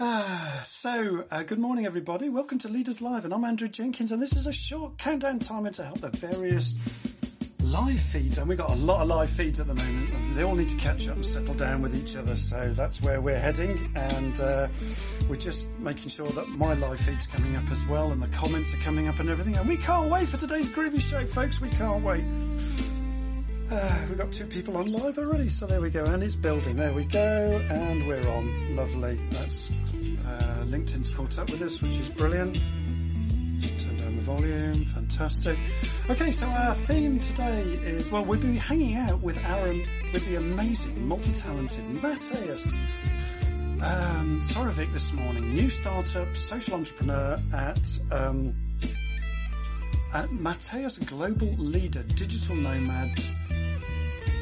Ah, so, uh, good morning, everybody. Welcome to Leaders Live, and I'm Andrew Jenkins, and this is a short countdown timer to help the various live feeds. And we've got a lot of live feeds at the moment, and they all need to catch up and settle down with each other. So that's where we're heading, and uh, we're just making sure that my live feed's coming up as well, and the comments are coming up and everything. And we can't wait for today's groovy show, folks. We can't wait. Uh, we've got two people on live already, so there we go. And it's building. There we go. And we're on. Lovely. That's uh, LinkedIn's caught up with us, which is brilliant. Just turn down the volume. Fantastic. Okay, so our theme today is well, we'll be hanging out with Aaron, with the amazing, multi-talented Matias um, Sørevik this morning, new startup, social entrepreneur at. Um, at Matias Global Leader, digital nomad,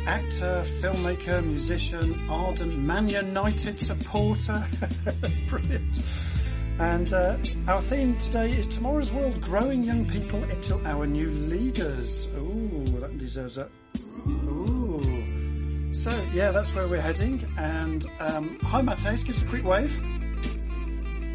actor, filmmaker, musician, ardent Man United supporter. Brilliant. And uh, our theme today is tomorrow's world, growing young people into our new leaders. Ooh, that deserves a. Ooh. So yeah, that's where we're heading. And um, hi, Matias, give us a quick wave.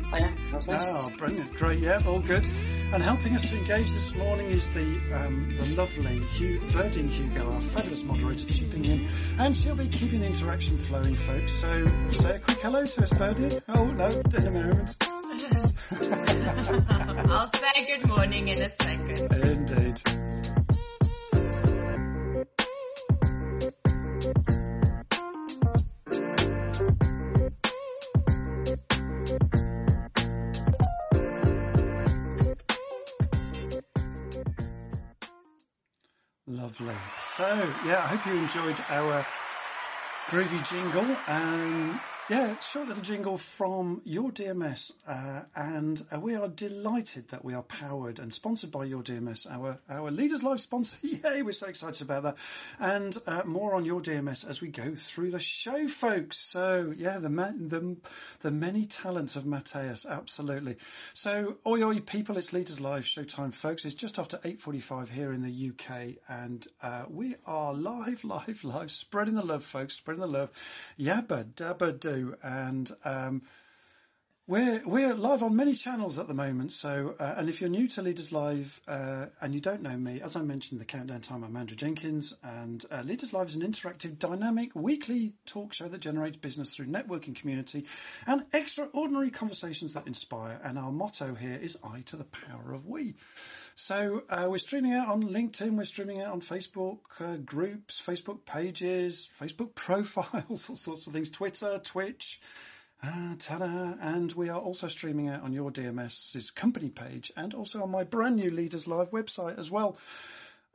Hiya, how's this? Oh, brilliant, great, yeah, all good. And helping us to engage this morning is the um, the lovely Hugh, Birding Hugo, our fabulous moderator, chipping in, and she'll be keeping the interaction flowing, folks. So say a quick hello to us, Birdie. Oh no, in a moment. I'll say good morning in a second. Indeed. Lovely. So, yeah, I hope you enjoyed our groovy jingle. Um, yeah, short little jingle from your DMS, uh, and uh, we are delighted that we are powered and sponsored by your DMS, our our Leaders Live sponsor. Yay, we're so excited about that, and uh, more on your DMS as we go through the show, folks. So yeah, the the the many talents of Matias, absolutely. So oi oi people, it's Leaders Live showtime, folks. It's just after eight forty-five here in the UK, and uh, we are live, live, live, spreading the love, folks, spreading the love. Yabba dabba do and um, we're we're live on many channels at the moment. So, uh, and if you're new to Leaders Live uh, and you don't know me, as I mentioned, the countdown time, I'm Andrew Jenkins, and uh, Leaders Live is an interactive, dynamic, weekly talk show that generates business through networking, community, and extraordinary conversations that inspire. And our motto here is "I to the power of we." So uh, we're streaming out on LinkedIn, we're streaming out on Facebook uh, groups, Facebook pages, Facebook profiles, all sorts of things, Twitter, Twitch. Uh, ta-da! And we are also streaming out on your DMS's company page and also on my brand new Leaders Live website as well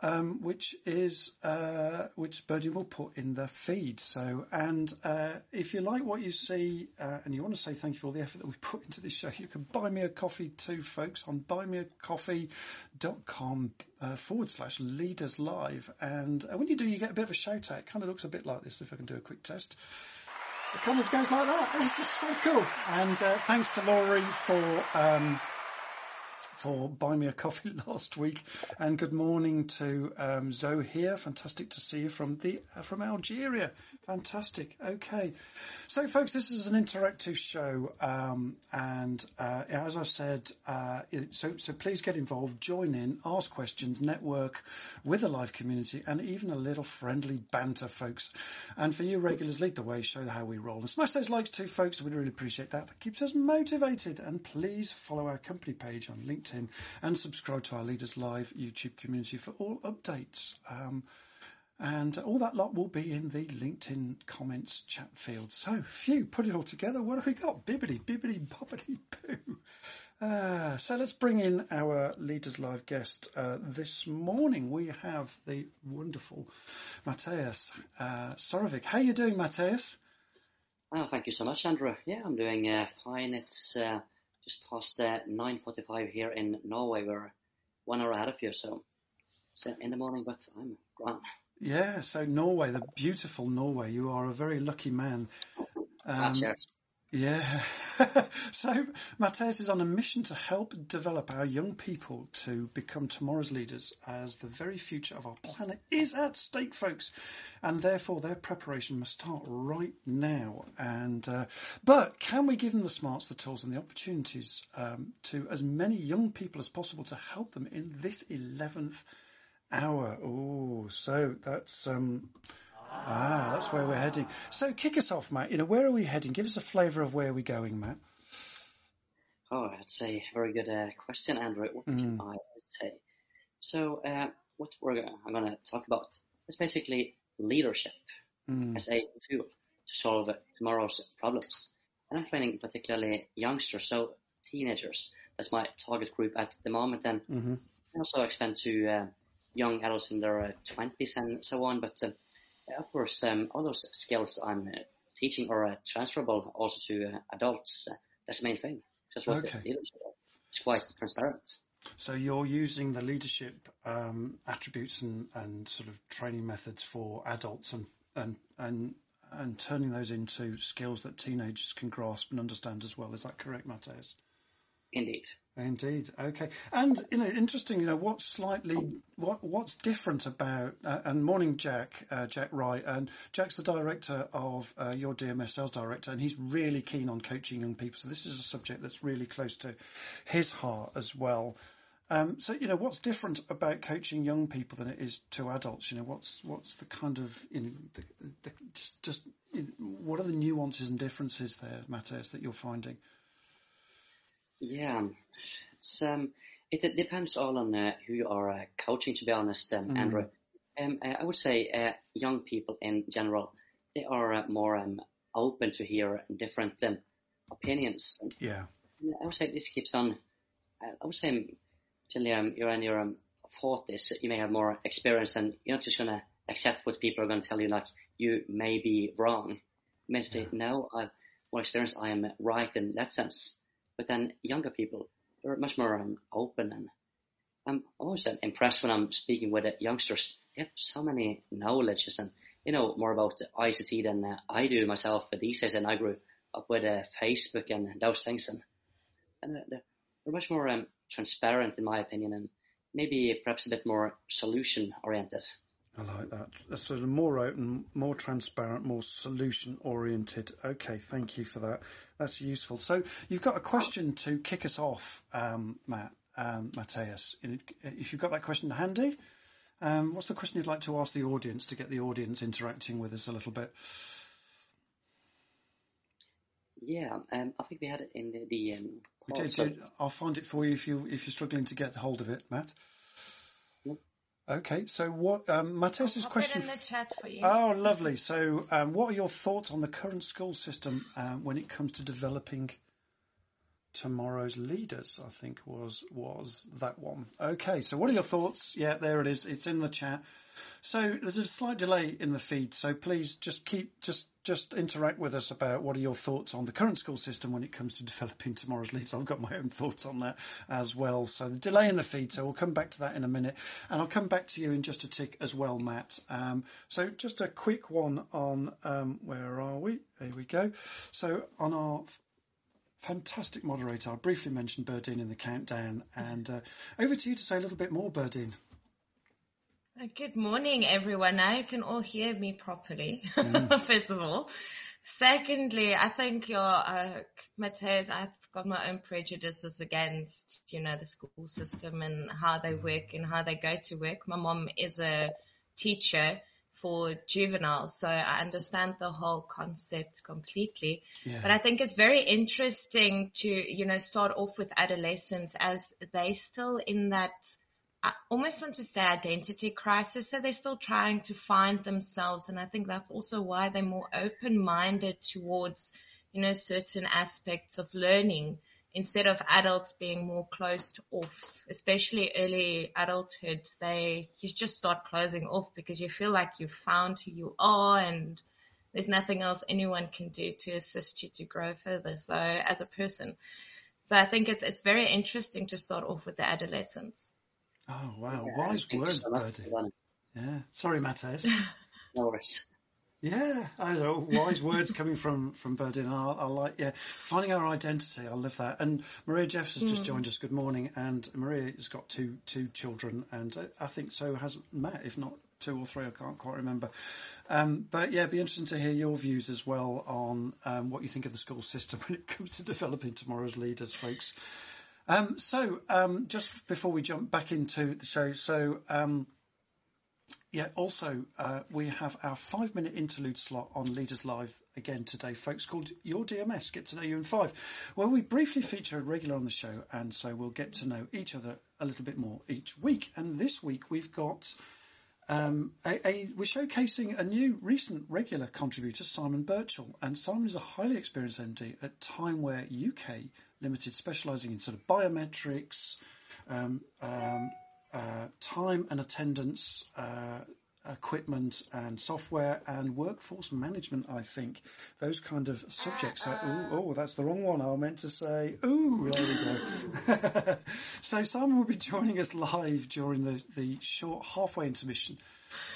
um, which is uh, which Birdie will put in the feed. So, and uh, if you like what you see uh, and you want to say thank you for all the effort that we put into this show, you can buy me a coffee too, folks, on buymeacoffee.com uh, forward slash leaders live. And uh, when you do, you get a bit of a shout out. It kind of looks a bit like this if I can do a quick test. It kind of goes like that. It's just so cool. And uh, thanks to Laurie for. Um, for Buy Me a Coffee last week. And good morning to um, Zoe here. Fantastic to see you from the uh, from Algeria. Fantastic. Okay, so folks, this is an interactive show, um, and uh, as I said, uh, so so please get involved, join in, ask questions, network with a live community, and even a little friendly banter, folks. And for you regulars, lead the way, show how we roll, and smash those likes too, folks. We'd really appreciate that. That keeps us motivated. And please follow our company page on LinkedIn and subscribe to our Leaders Live YouTube community for all updates. Um, and all that lot will be in the LinkedIn comments chat field. So, phew, put it all together. What have we got? Bibbity, bibbity, bobbity, boo. Uh, so let's bring in our Leaders Live guest uh, this morning. We have the wonderful Matias uh, Sørevik. How are you doing, Matias? Oh, thank you so much, Andrew. Yeah, I'm doing uh, fine. It's uh, just past uh, 9.45 here in Norway. We're one hour ahead of you, so it's in the morning, but I'm grand. Yeah, so Norway, the beautiful Norway. You are a very lucky man. Ah, um, ah, cheers. Yeah. so Matias is on a mission to help develop our young people to become tomorrow's leaders as the very future of our planet is at stake, folks. And therefore their preparation must start right now. And, uh, but can we give them the smarts, the tools and the opportunities, um, to as many young people as possible to help them in this 11th hour? Oh, so that's, um, Ah, that's where we're heading. So kick us off, Matt. You know, where are we heading? Give us a flavour of where we're going, Matt. Oh, that's a very good uh, question, Andrew. What can I say? So, uh, what we're gonna, I'm going to talk about is basically leadership as a tool to solve tomorrow's problems. And I'm training particularly youngsters, so teenagers. That's my target group at the moment. And hmm I also expand to uh, young adults in their uh, 20s and so on. But uh, of course, um, all those skills I'm uh, teaching are uh, transferable also to uh, adults. That's the main thing. That's what Okay. leadership is. It's quite transparent. So you're using the leadership um, attributes and, and sort of training methods for adults and, and and and turning those into skills that teenagers can grasp and understand as well. Is that correct, Matias? Indeed. Indeed. Okay. And you know, interesting. You know, what's slightly what what's different about uh, and morning, Jack, uh, Jack Wright, and Jack's the director of uh, your DMS sales director, and he's really keen on coaching young people. So this is a subject that's really close to his heart as well. Um, so you know, what's different about coaching young people than it is to adults? You know, what's what's the kind of you know, the, the, just just you know, what are the nuances and differences there, Matias, that you're finding? Yeah, um, it's um, it, it depends all on uh, who you are uh, coaching. To be honest, um, Mm. Andrew, um, uh, I would say uh, young people in general they are uh, more um, open to hear different um, opinions. And Yeah. I would say this keeps on. I I would say um, till um, you're in your um, 40s, you may have more experience, and you're not just gonna accept what people are gonna tell you. Like you may be wrong. You may say, no, I've more experience. I am right in that sense. But then younger people, they're much more um, open and I'm always impressed when I'm speaking with uh, youngsters. They have so many knowledges and you know more about ICT than uh, I do myself these days. And I grew up with uh, Facebook and those things, and, and uh, they're, they're much more um, transparent in my opinion, and maybe perhaps a bit more solution oriented. I like that. So more open, more transparent, more solution oriented. Okay, thank you for that. That's useful. So you've got a question to kick us off, um, Matt, um, Matias. If you've got that question handy, um, what's the question you'd like to ask the audience to get the audience interacting with us a little bit? Yeah, um, I think we had it in the, the um, We did, so- so I'll find it for you if you if you're struggling to get hold of it, Matt. Okay, so what um, Matias's Pop question? it in the chat for you. Oh, lovely. So, um, what are your thoughts on the current school system um, when it comes to developing tomorrow's leaders? I think was was that one. Okay. So, what are your thoughts? Yeah, there it is. It's in the chat. So, there's a slight delay in the feed. So, please just keep just just interact with us about what are your thoughts on the current school system when it comes to developing tomorrow's leaders. I've got my own thoughts on that as well. So, the delay in the feed. So, we'll come back to that in a minute, and I'll come back to you in just a tick as well, Matt. Um, so just a quick one on um, where are we? There we go. So on our fantastic moderator, I briefly mentioned Berdine in the countdown, and uh, over to you to say a little bit more, Berdine. Uh, Good morning, everyone. Now you can all hear me properly, first of all. Secondly, I think your, uh, Matias, I've got my own prejudices against, you know, the school system and how they work and how they go to work. My mom is a teacher for juveniles, so I understand the whole concept completely. Yeah. But I think it's very interesting to, you know, start off with adolescents as they still in that, I almost want to say identity crisis. So they're still trying to find themselves. And I think that's also why they're more open minded towards, you know, certain aspects of learning instead of adults being more closed off, especially early adulthood. They, you just start closing off because you feel like you've found who you are and there's nothing else anyone can do to assist you to grow further. So as a person. So I think it's, it's very interesting to start off with the adolescents. Oh wow, Yeah, wise thank words, so much, Berdine. Ivana. Yeah. Sorry, Matias. No worries. Yeah, I know. Wise words coming from from Berdine. I, I like yeah, finding our identity. I love that. And Maria Jeffs has just joined us. Good morning. And Maria has got two two children, and I think so has Matt, if not two or three. I can't quite remember. Um, but yeah, it'd be interesting to hear your views as well on um, what you think of the school system when it comes to developing tomorrow's leaders, folks. Um, so um, just before we jump back into the show, so. Yeah, also, uh, we have our five minute interlude slot on Leaders Live again today, folks, called Your DMS Get to Know You in Five, where we briefly feature a regular on the show, and so we'll get to know each other a little bit more each week. And this week we've got um, a, a, we're showcasing a new recent regular contributor, Simon Birchall. And Simon is a highly experienced MD at Timeware UK Limited, specialising in sort of biometrics, um, um, time and attendance, uh, equipment and software and workforce management, I think. Those kind of subjects. Uh, ooh, oh, that's the wrong one I meant to say. Ooh, there we go. so Simon will be joining us live during the, the short halfway intermission.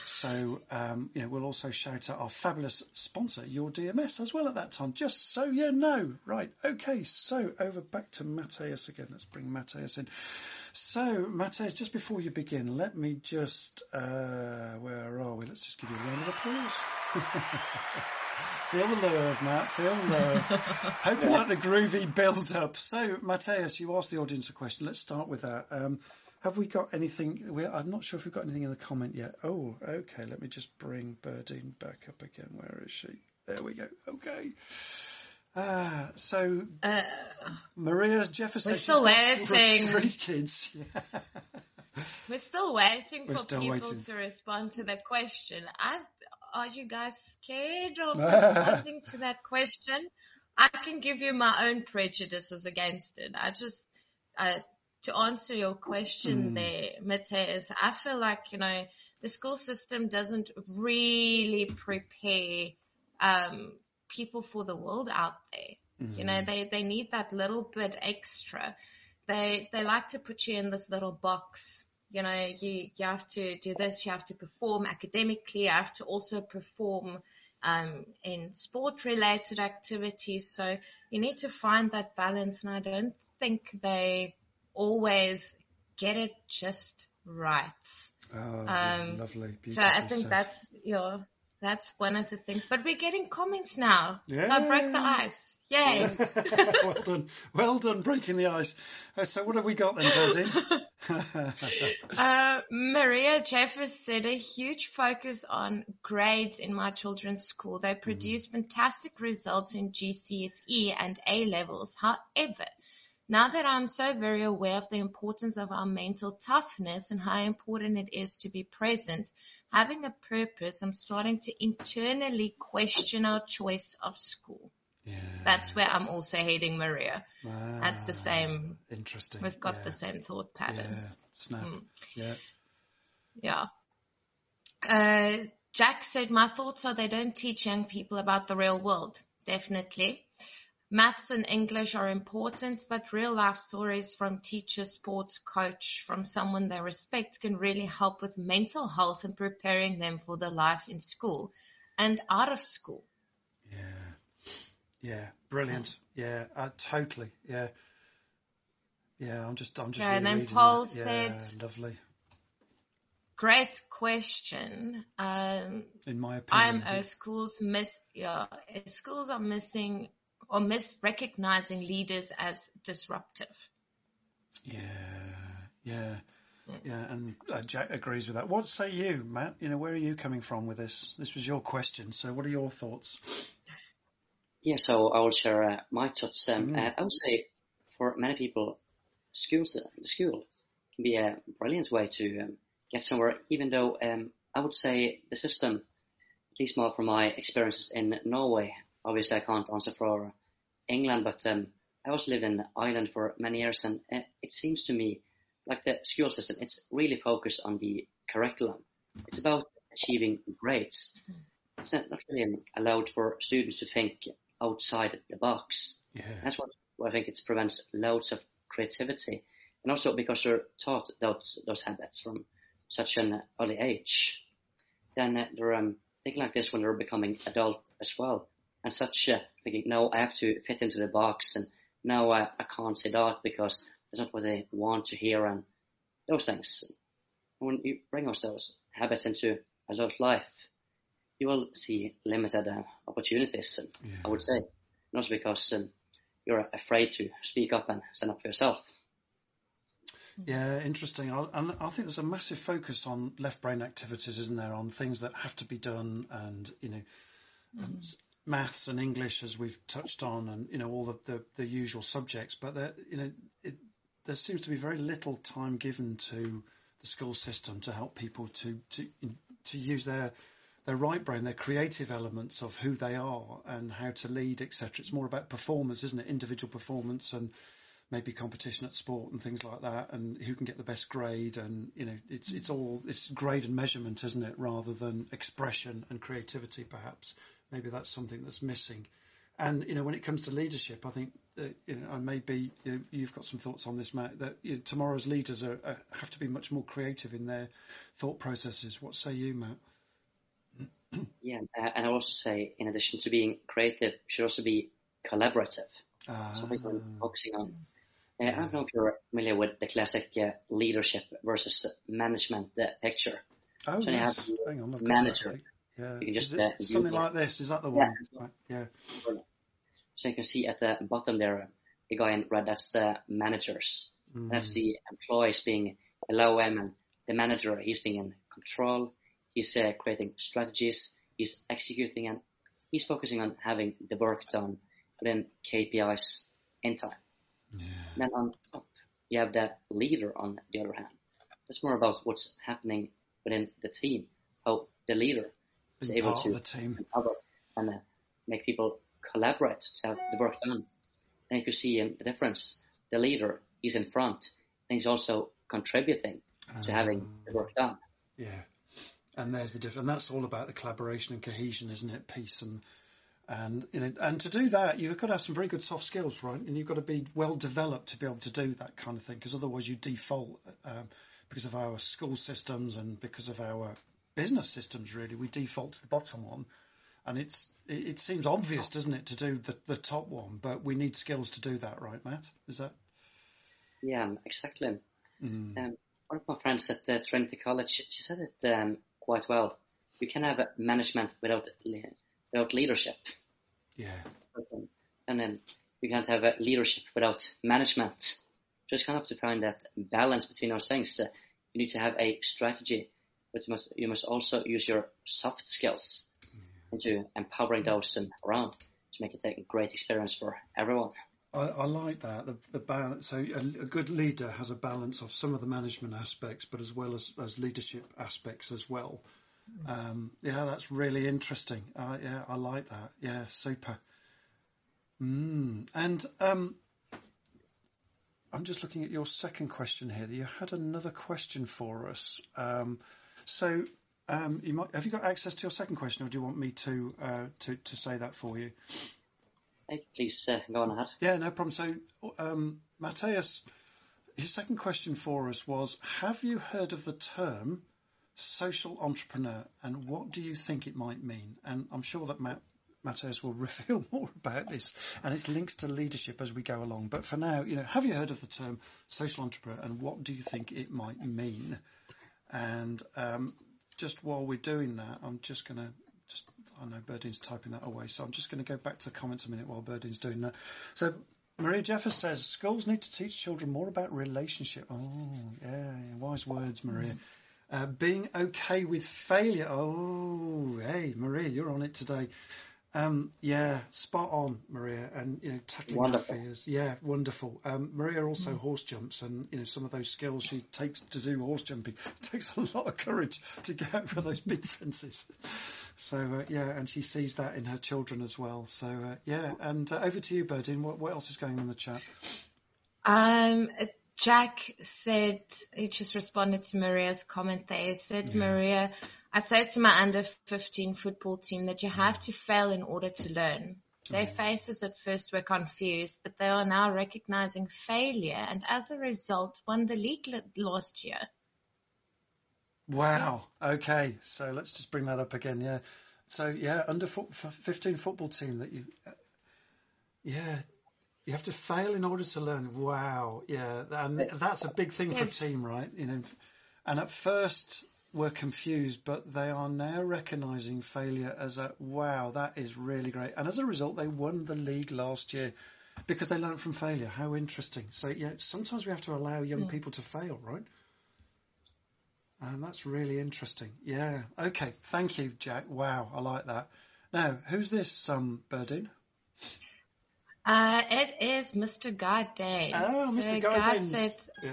So, um, you know, we'll also shout out our fabulous sponsor, Your DMS, as well at that time, just so you know. Right, okay, so over back to Matias again. Let's bring Matias in. So, Matias, just before you begin, let me just, uh, where are we? Let's just give you a round of applause. Feel the love, Matt. Feel the love. Hope you like the groovy build up. So, Matias, you asked the audience a question. Let's start with that. Um, have we got anything? I'm not sure if we've got anything in the comment yet. Oh, okay. Let me just bring Berdine back up again. Where is she? There we go. Okay. Ah, so uh, Maria's Jefferson. We're still waiting. Three kids. Yeah. We're still waiting We're for still people waiting. to respond to the question. I, are you guys scared of responding to that question? I can give you my own prejudices against it. I just, uh, to answer your question mm. there, Matias, I feel like, you know, the school system doesn't really prepare, um, people for the world out there. Mm-hmm. You know, mm-hmm. they, they need that little bit extra. They, they like to put you in this little box. You know, you, you have to do this, you have to perform academically, you have to also perform, um, in sport related activities. So you need to find that balance. And I don't think they always get it just right. Oh, um, lovely. So I think that's your that's one of the things. But we're getting comments now. Yeah. So I broke the ice. Yay. well done. Well done breaking the ice. Uh, so what have we got then, Geraldine? uh, Maria Jeffers said a huge focus on grades in my children's school. They produce mm. fantastic results in GCSE and A levels. However, now that I'm so very aware of the importance of our mental toughness and how important it is to be present, having a purpose, I'm starting to internally question our choice of school. Yeah. That's where I'm also hating Maria. Ah, That's the same. Interesting. We've got yeah. the same thought patterns. Yeah. Snap. Mm. Yeah. Yeah. Uh, Jack said, my thoughts are they don't teach young people about the real world. Definitely. Maths and English are important, but real life stories from teacher, sports coach, from someone they respect can really help with mental health and preparing them for the life in school and out of school. Yeah. Yeah. Brilliant. Yeah. Uh, totally. Yeah. Yeah. I'm just, I'm just. Yeah. Really and then Paul that. said, yeah, lovely. Great question. Um, in my opinion, IMO schools miss, yeah, schools are missing or misrecognizing leaders as disruptive. Yeah, yeah, yeah, and uh, Jack agrees with that. What say you, Matt? You know, where are you coming from with this? This was your question, so what are your thoughts? Yeah, so I will share uh, my thoughts. Um, mm. uh, I would say for many people, schools, uh, school can be a brilliant way to um, get somewhere, even though um, I would say the system, at least more from my experiences in Norway, obviously I can't answer for England, but um, I also lived in Ireland for many years, and uh, it seems to me like the school system, it's really focused on the curriculum. It's about achieving grades. It's not, not really allowed for students to think outside the box. Yeah. That's what, what I think it prevents loads of creativity, and also because they're taught those those habits from such an early age, then uh, they're um, thinking like this when they're becoming adult as well. And such uh, thinking, no, I have to fit into the box, and no, I, I can't say that because that's not what they want to hear, and those things. When you bring us those habits into adult life, you will see limited uh, opportunities, Yeah. I would say. And also because um, you're afraid to speak up and stand up for yourself. Yeah, interesting. I, and I think there's a massive focus on left brain activities, isn't there, on things that have to be done, and you know, um, s- maths and English, as we've touched on, and you know all the the, the usual subjects. But there, you know, it, there seems to be very little time given to the school system to help people to to to use their their right brain, their creative elements of who they are and how to lead, etc. It's more about performance, isn't it? Individual performance and maybe competition at sport and things like that, and who can get the best grade, and you know, it's it's all it's grade and measurement, isn't it, rather than expression and creativity, perhaps. Maybe that's something that's missing. And you know, when it comes to leadership, I think you know, and maybe you know, you've got some thoughts on this, Matt. That you know, tomorrow's leaders are, have to be much more creative in their thought processes. What say you, Matt? Yeah, uh, and I also say, in addition to being creative, should also be collaborative. Ah, Something we're focusing on. Uh, I don't know if you're familiar with the classic uh, leadership versus management uh, picture. oh, so yes. have Hang on, manager. Yeah. You can just, uh, something like this? Is that the one? Right, Yeah. So you can see at the bottom there, the guy in red, that's the managers. Mm. That's the employees being below him, and the manager, he's being in control. He's uh, creating strategies. He's executing, and he's focusing on having the work done within KPIs in time. Yeah. Then on top, you have the leader on the other hand. It's more about what's happening within the team, how the leader is able to the team. empower and uh, make people collaborate to have the work done. And if you see um, the difference, the leader is in front and he's also contributing to having the work done. Yeah. And there's the difference. And that's all about the collaboration and cohesion, isn't it? Peace and and you know, and to do that, you've got to have some very good soft skills, right? And you've got to be well developed to be able to do that kind of thing, because otherwise you default um, because of our school systems and because of our business systems. Really, we default to the bottom one, and it's it, it seems obvious, doesn't it, to do the the top one, but we need skills to do that, right, Matt? Is that? Yeah, exactly. Mm. Um, one of my friends at uh, Trinity College, she said it um, quite well. You can have management without without leadership. Yeah. But, um, and then you can't have leadership without management. Just kind of to find that balance between those things. Uh, you need to have a strategy, but you must you must also use your soft skills into empowering those um, around to make it a great experience for everyone. I, I like that the, the balance. So a, a good leader has a balance of some of the management aspects, but as well as, as leadership aspects as well. Um, yeah, that's really interesting. Uh, yeah, I like that. Yeah, super. Mm. And um, I'm just looking at your second question here. You had another question for us. Um, so um, you might, have you got access to your second question, or do you want me to uh, to, to say that for you? Hey, please uh, go on ahead. Yeah, no problem. So, um, Matias, his second question for us was Have you heard of the term social entrepreneur and what do you think it might mean? And I'm sure that Matt, Matias will reveal more about this and its links to leadership as we go along. But for now, you know, have you heard of the term social entrepreneur and what do you think it might mean? And um, just while we're doing that, I'm just going to just I know Berdine's typing that away, so I'm just going to go back to the comments a minute while Berdine's doing that. So Maria Jeffers says schools need to teach children more about relationship. Oh, yeah, wise words, Maria. Uh, being okay with failure. Oh, hey, Maria, you're on it today. Um, yeah, spot on, Maria, and you know tackling Wonderful. our fears. Yeah, wonderful. Um, Maria also horse jumps, and you know some of those skills she takes to do horse jumping it takes a lot of courage to get over those big fences. So uh, yeah, and she sees that in her children as well. So uh, yeah, and uh, over to you, Berdine. What, what else is going on in the chat? Um, Jack said, he just responded to Maria's comment there. He said, Maria, I say to my under 15 football team that you have to fail in order to learn. Their faces at first were confused, but they are now recognizing failure and as a result won the league last year. Wow. Okay, so let's just bring that up again. Yeah, So yeah, under 15 football team that you, uh, yeah, you have to fail in order to learn. Wow, yeah, and that's a big thing for a team, right? You know, and at first we're confused, but they are now recognising failure as a wow, that is really great. And as a result, they won the league last year because they learned from failure. How interesting. So yeah, sometimes we have to allow young people to fail, right? And that's really interesting. Yeah. Okay. Thank you, Jack. Wow, I like that. Now, who's this, um? Uh, it is Mr. Gardain. Oh, Mr. Said, Yeah.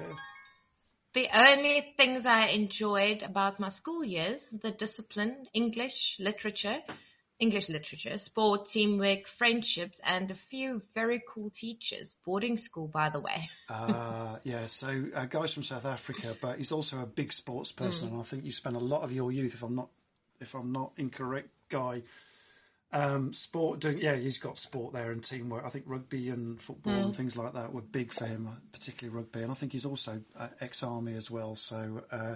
The only things I enjoyed about my school years, the discipline, English, literature, English literature, sport, teamwork, friendships, and a few very cool teachers. Boarding school, by the way. Uh, yeah, so uh, guy's from South Africa, but he's also a big sports person, and I think you spent a lot of your youth, if I'm not, if I'm not incorrect, guy, um, sport doing. Yeah, he's got sport there and teamwork. I think rugby and football and things like that were big for him, particularly rugby, and I think he's also uh, ex-army as well. So uh,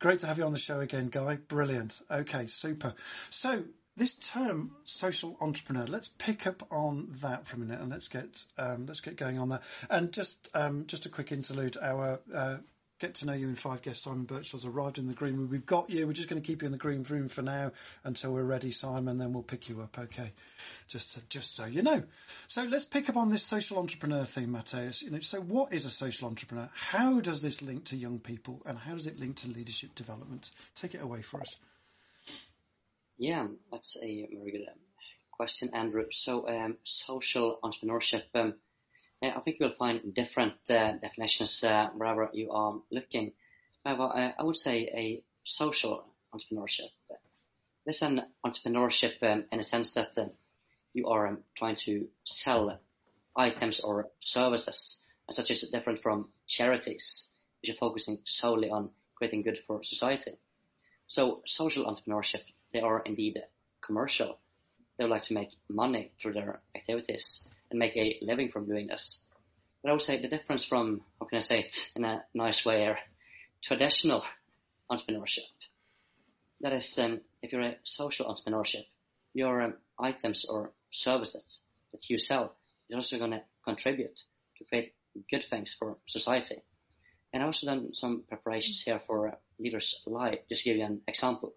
great to have you on the show again, guy. Brilliant. Okay, super. So this term social entrepreneur let's pick up on that for a minute and let's get um, let's get going on that and just um, just a quick interlude our uh, get to know you in five guests simon birchall's arrived in the green room. We've got you. We're just going to keep you in the green room for now until we're ready simon then we'll pick you up okay? Just just so you know. So let's pick up on this social entrepreneur theme Matias. you know so what is a social entrepreneur? How does this link to young people and how does it link to leadership development? Take it away for us. Yeah, that's a very good um, question, Andrew. So, um, social entrepreneurship, um, I think you'll find different uh, definitions uh, wherever you are looking. However, uh, I would say a social entrepreneurship. There's an entrepreneurship um, in a sense that uh, you are um, trying to sell items or services, such is different from charities, which are focusing solely on creating good for society. So social entrepreneurship, they are indeed commercial. They would like to make money through their activities and make a living from doing this. But I would say the difference from, how can I say it in a nice way here, traditional entrepreneurship. That is, um, if you're a social entrepreneurship, your um, items or services that you sell is also going to contribute to create good things for society. And I also done some preparations here for uh, Leaders Live. Just to give you an example.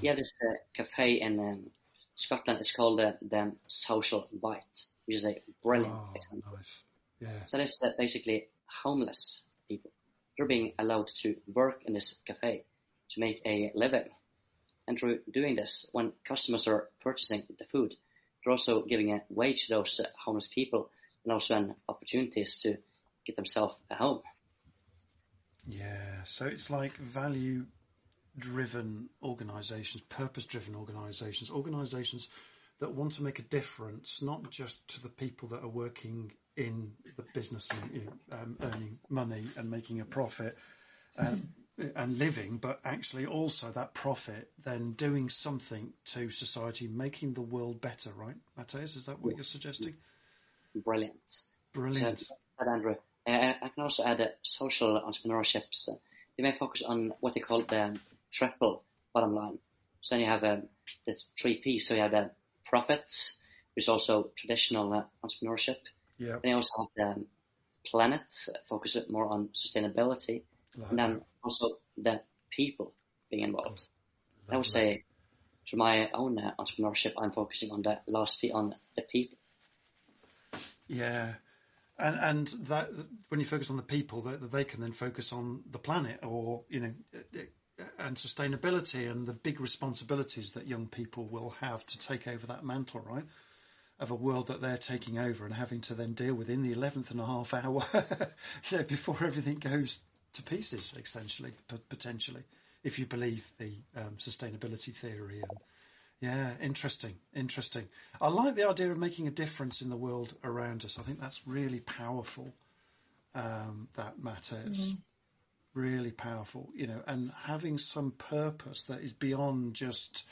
Yeah, this uh, cafe in um, Scotland is called uh, the Social Bite, which is a brilliant Oh, example. nice. Yeah. So that is uh, basically homeless people. They're being allowed to work in this cafe to make a living. And through doing this, when customers are purchasing the food, they're also giving a wage to those uh, homeless people and also an opportunities to get themselves a home. Yeah. So it's like value driven organizations, purpose driven organizations, organizations that want to make a difference, not just to the people that are working in the business and you know, um, earning money and making a profit um, and living, but actually also that profit then doing something to society, making the world better, right? Matias, is that what you're suggesting? Brilliant. Brilliant. So, Andrew. Uh, I can also add uh, social entrepreneurships. Uh, they may focus on what they call the triple bottom line. So then you have um, the three P. So you have the profits, which is also traditional uh, entrepreneurship. Yeah. Then you also have the um, planet, focus it more on sustainability, Like and then that. also the people being involved. I would say, through my own uh, entrepreneurship, I'm focusing on the last P, on the people. Yeah, and and that when you focus on the people, that they can then focus on the planet, or you know, and sustainability, and the big responsibilities that young people will have to take over that mantle, right? Of a world that they're taking over and having to then deal with in the eleventh and a half hour, you know, before everything goes to pieces, essentially, potentially, if you believe the um, sustainability theory and yeah, interesting, interesting. I like the idea of making a difference in the world around us. I think that's really powerful. Um, that matters, really powerful. You know, and having some purpose that is beyond just,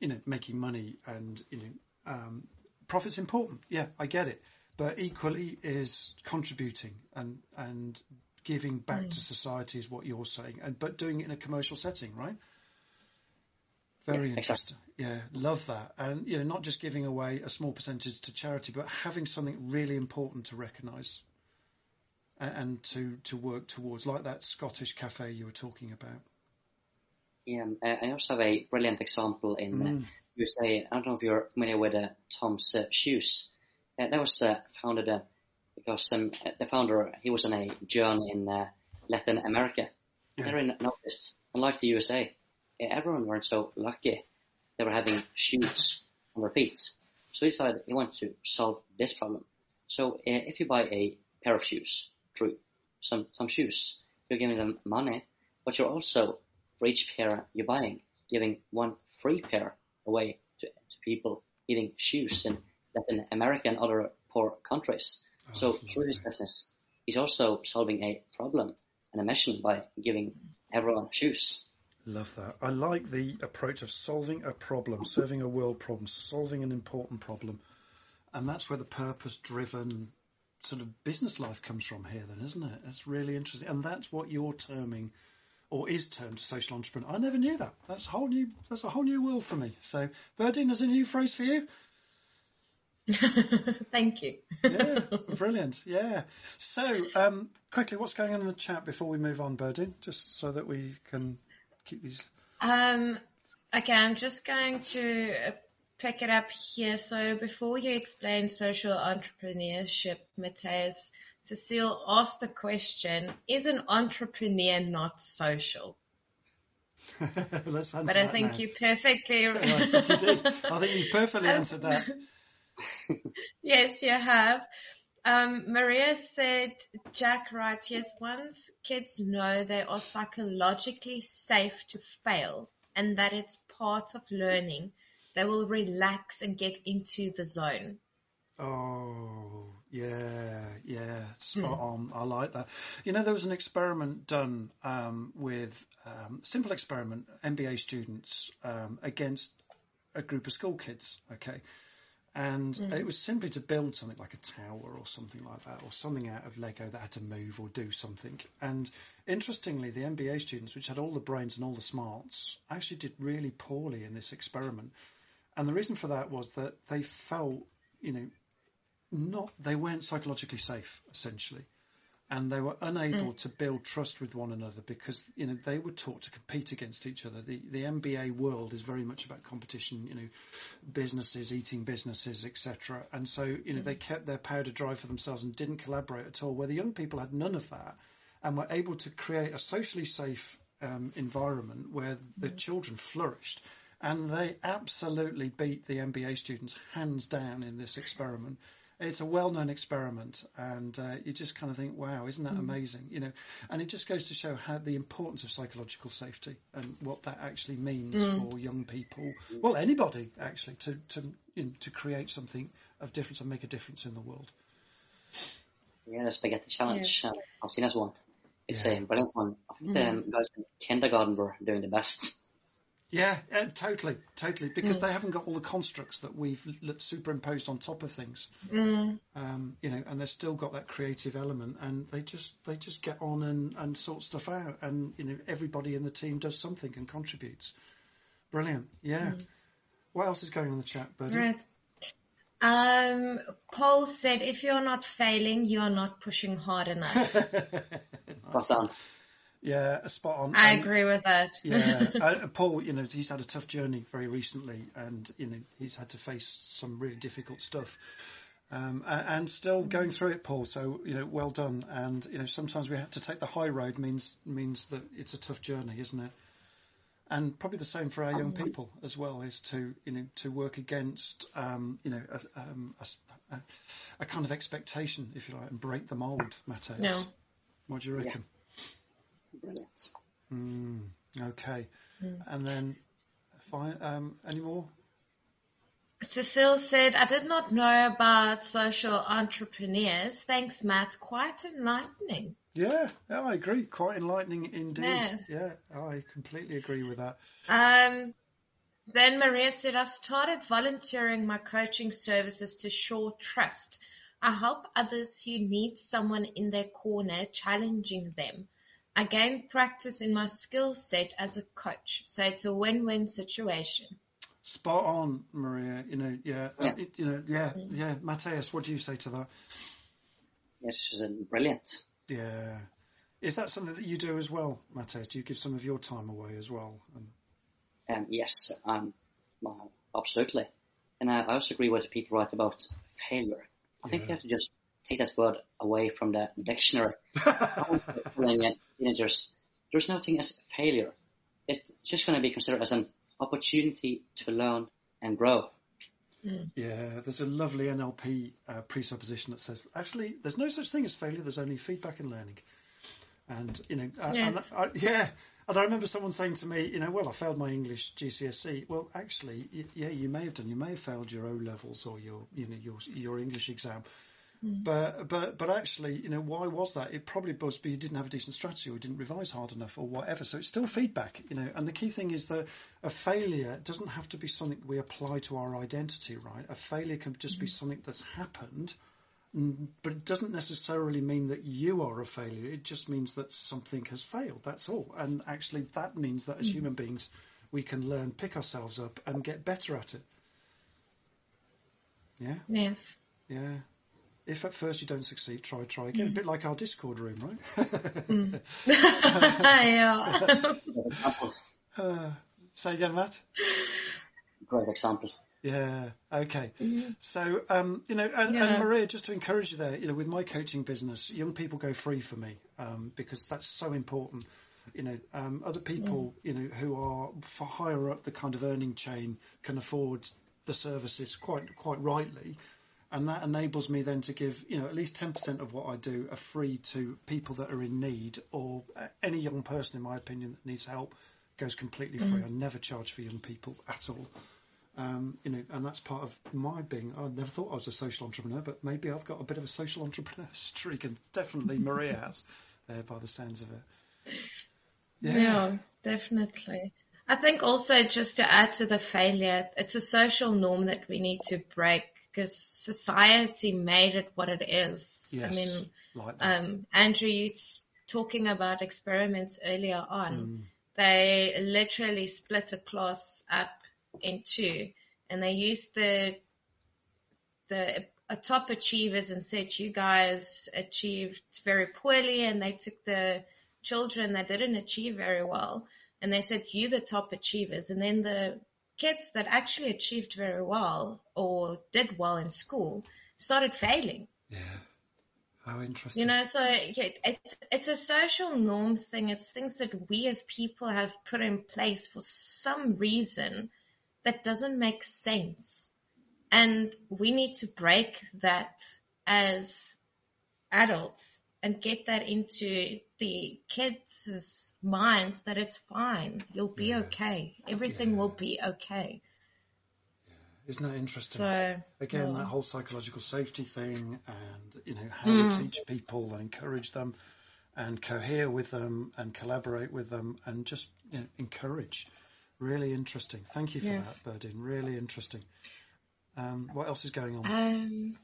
you know, making money and you know, um, profit's important. Yeah, I get it, but equally is contributing and and giving back to society is what you're saying, and but doing it in a commercial setting, right? Very Yeah, interesting. Yeah, love that. And you know, not just giving away a small percentage to charity, but having something really important to recognise and, to to work towards, like that Scottish cafe you were talking about. Yeah, um, uh, I also have a brilliant example in uh, Mm. USA. I don't know if you're familiar with uh, Tom's uh, Shoes. Uh, that was uh, founded uh, because um, uh, the founder he was on a journey in uh, Latin America. Yeah. They noticed, unlike the USA, uh, everyone weren't so lucky. They were having shoes on their feet. So he decided he wanted to solve this problem. So uh, if you buy a pair of shoes, true, some some shoes, you're giving them money, but you're also for each pair you're buying, giving one free pair away to, to people needing shoes in Latin America and other poor countries. Oh, so Absolutely. through his business, he's also solving a problem and a mission by giving everyone shoes. Love that. I like the approach of solving a problem, serving a world problem, solving an important problem. And that's where the purpose driven sort of business life comes from here, then, isn't it? It's really interesting. And that's what you're terming or is termed social entrepreneur. I never knew that. That's a whole new that's a whole new world for me. So Berdine, is a new phrase for you? Thank you. Yeah, brilliant. Yeah. So, um, quickly, what's going on in the chat before we move on, Berdine? Just so that we can keep these Um, okay, I'm just going to pick it up here. So before you explain social entrepreneurship, Matias, Cecile asked the question, is an entrepreneur not social? Let's answer But I think now. you perfectly... I think you did. I think you perfectly answered that. yes, you have. Um, Maria said, Jack, right, yes, once kids know they are psychologically safe to fail and that it's part of learning, they will relax and get into the zone. Oh, yeah, yeah, spot on. I like that. You know, there was an experiment done um, with um, simple experiment, MBA students um, against a group of school kids. Okay, and it was simply to build something like a tower or something like that, or something out of Lego that had to move or do something. And interestingly, the MBA students, which had all the brains and all the smarts, actually did really poorly in this experiment. And the reason for that was that they felt, you know, not they weren't psychologically safe essentially. And they were unable mm. to build trust with one another because you know they were taught to compete against each other. The the MBA world is very much about competition you know businesses eating businesses etc and so you know they mm. kept their powder dry for themselves and didn't collaborate at all where the young people had none of that and were able to create a socially safe um, environment where the mm. children flourished and they absolutely beat the MBA students hands down in this experiment it's a well-known experiment, and uh, you just kind of think, "Wow, isn't that amazing?" You know, and it just goes to show how the importance of psychological safety and what that actually means for young people, well, anybody actually, to to you know, to create something of difference and make a difference in the world. Yeah, the spaghetti challenge. Yes. Uh, I've seen this one. It's Yeah. a brilliant one. I think the um, guys in kindergarten were doing the best. Yeah, uh, totally, totally, because they haven't got all the constructs that we've l- superimposed on top of things. Mm, um, you know, and they've still got that creative element, and they just they just get on and, and sort stuff out, and you know, everybody in the team does something and contributes. Brilliant, yeah. What else is going on in the chat, Birdie? right. Um, Paul said, if you're not failing, you're not pushing hard enough. Well done. Yeah, a spot on. I And- agree with that. yeah, uh, Paul, you know, he's had a tough journey very recently, and you know, he's had to face some really difficult stuff, um, and still going through it, Paul. So you know, well done. And you know, sometimes we have to take the high road means means that it's a tough journey, isn't it? And probably the same for our young people as well is to you know to work against um, you know a, um, a a- kind of expectation, if you like, and break the mould, Matias. No. What do you reckon? Brilliant. Mm, okay. And then, fine. Um, any more? Cecile said, I did not know about social entrepreneurs. Thanks, Matt. Quite enlightening. Yeah, yeah, I agree. Quite enlightening indeed. Yes. Yeah, I completely agree with that. Um, then Maria said, I've started volunteering my coaching services to Shore Trust. I help others who need someone in their corner challenging them. I gain practice in my skill set as a coach. So it's a win-win situation. Spot on, Maria. You know, yeah, Yeah. It, you know, yeah, yeah. Matias, what do you say to that? Yes, she's uh, brilliant. Yeah. Is that something that you do as well, Matias? Do you give some of your time away as well? And, Um, yes, um, well, absolutely. And I I also agree with the people write about failure. I think Yeah. you have to just take that word away from the dictionary. Telling teenagers, there's no thing as failure. It's just going to be considered as an opportunity to learn and grow. yeah, there's a lovely NLP uh, presupposition that says actually there's no such thing as failure. There's only feedback and learning. And you know, Yes. and I, yeah. And I remember someone saying to me, you know, well, I failed my English GCSE. Well, actually, y- yeah, you may have done. You may have failed your O levels or your, you know, your your English exam. But but but actually, you know, why was that? It probably was because you didn't have a decent strategy or you didn't revise hard enough or whatever. So it's still feedback, you know. And the key thing is that a failure doesn't have to be something we apply to our identity, right? A failure can just be something that's happened, mm, but it doesn't necessarily mean that you are a failure. It just means that something has failed. That's all. And actually, that means that as human beings, we can learn, pick ourselves up, and get better at it. Yeah. Yes. Yeah. If at first you don't succeed, try, try again. A bit like our Discord room, right? yeah. Example, uh, say again, Matt. great example. Yeah. Okay. So, um, you know, and, Yeah. and Maria, just to encourage you there, you know, with my coaching business, young people go free for me um, because that's so important. You know, um, other people, you know, who are far higher up the kind of earning chain can afford the services quite quite rightly, and that enables me then to give, you know, at least ten percent of what I do are free to people that are in need or uh, any young person, in my opinion, that needs help goes completely free. I never charge for young people at all. Um, you know, and that's part of my being. I never thought I was a social entrepreneur, but maybe I've got a bit of a social entrepreneur streak, and definitely Maria has, there by the sounds of it. Yeah, definitely. I think also just to add to the failure, it's a social norm that we need to break because society made it what it is. Yes, I mean, like um, Andrew, you talking about experiments earlier on, Mm. they literally split a class up in two and they used the, the top achievers and said, you guys achieved very poorly and they took the children that didn't achieve very well and they said, you the top achievers. And then the kids that actually achieved very well or did well in school started failing. yeah. How interesting. You know, so yeah, it's it's a social norm thing. It's things that we as people have put in place for some reason that doesn't make sense, and we need to break that as adults and get that into the kids' minds that it's fine. You'll be Yeah. okay. Everything Yeah. will be okay. Isn't that interesting? So Again, yeah. that whole psychological safety thing, and you know how Mm. we teach people and encourage them, and cohere with them, and collaborate with them, and just you know, encourage. Really interesting. Thank you for Yes. that, Berdine. Really interesting. Um, what else is going on? Um,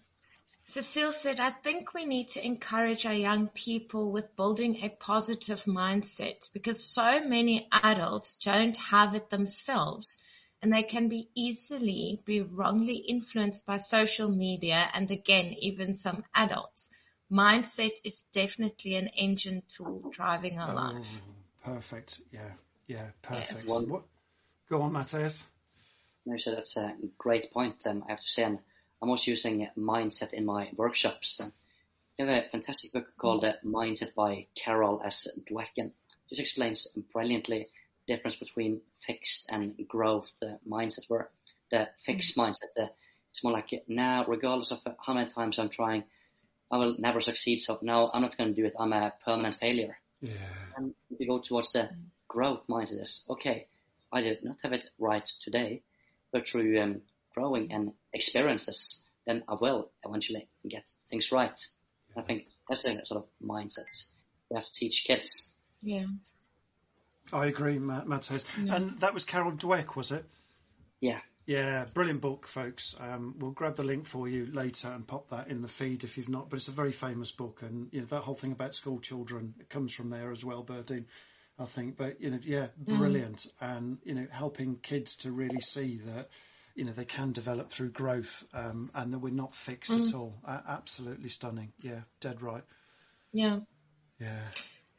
Cecile said, I think we need to encourage our young people with building a positive mindset because so many adults don't have it themselves and they can be easily be wrongly influenced by social media and again, even some adults. Mindset is definitely an engine tool driving our life. Oh, perfect. Yeah, yeah, perfect. Yes. What? Go on, Matias. No, so that's a great point. Um, I have to say, and I'm also using mindset in my workshops. Um, have a fantastic book called uh, Mindset by Carol S. Dweck. Just explains brilliantly the difference between fixed and growth uh, mindset. Where the fixed mindset, uh, it's more like now, regardless of how many times I'm trying, I will never succeed. So no, I'm not going to do it. I'm a permanent failure. Yeah, And if you go towards the growth mindset, is okay, I did not have it right today, but through um, growing and experiences, then I will eventually get things right. I think that's the sort of mindset we have to teach kids. Yeah. I agree, Ma- Matias. And that was Carol Dweck, was it? Yeah. Yeah, brilliant book, folks. Um, we'll grab the link for you later and pop that in the feed if you've not. But it's a very famous book, and you know that whole thing about school children it comes from there as well, Berdine. I think, but you know, yeah, brilliant, mm. and you know, helping kids to really see that you know they can develop through growth, um, and that we're not fixed mm. at all. Uh, absolutely stunning. Yeah, dead right. Yeah. Yeah.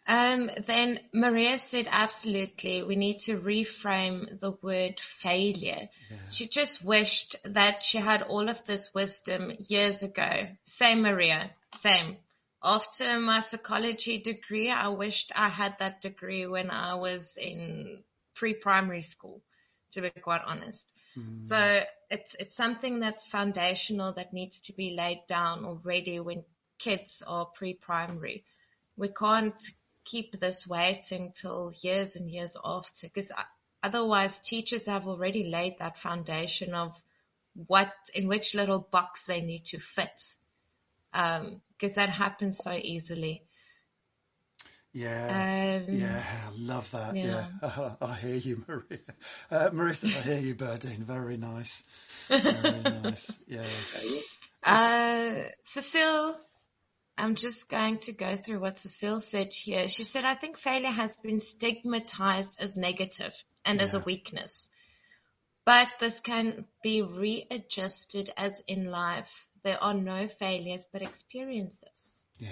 Um, then Maria said, absolutely, we need to reframe the word failure. Yeah. She just wished that she had all of this wisdom years ago. Same Maria, same. After my psychology degree, I wished I had that degree when I was in pre-primary school, to be quite honest. Mm. So it's, it's something that's foundational that needs to be laid down already when kids are pre-primary. We can't keep this waiting till years and years after because otherwise teachers have already laid that foundation of what in which little box they need to fit because um, that happens so easily yeah, um, yeah, I love that. Yeah, yeah. I hear you, Maria. Uh, Marissa, I hear you, Berdine. Very nice. Very nice. Yeah. Uh, Cecile I'm just going to go through what Cecile said here. She said, I think failure has been stigmatized as negative and yeah. as a weakness. But this can be readjusted as in life. There are no failures, but experiences. Yeah.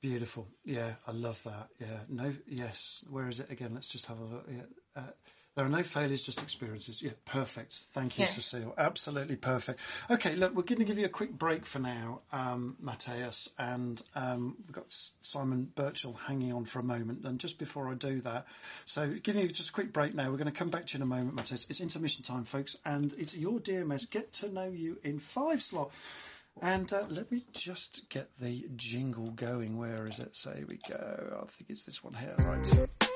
Beautiful. Yeah, I love that. Yeah. No, yes. Where is it again? Let's just have a look. Yeah. Uh, there are no failures, just experiences. Yeah, perfect. Thank you, Cecile. Absolutely perfect. Okay, look, we're going to give you a quick break for now, um, Matias, and um, we've got Simon Birchall hanging on for a moment. And just before I do that, so giving you just a quick break now, we're going to come back to you in a moment, Matias. It's intermission time, folks, and it's YourDMS Get to Know You in Five slot. And uh, let me just get the jingle going. Where is it? Here we go. I think it's this one here, right?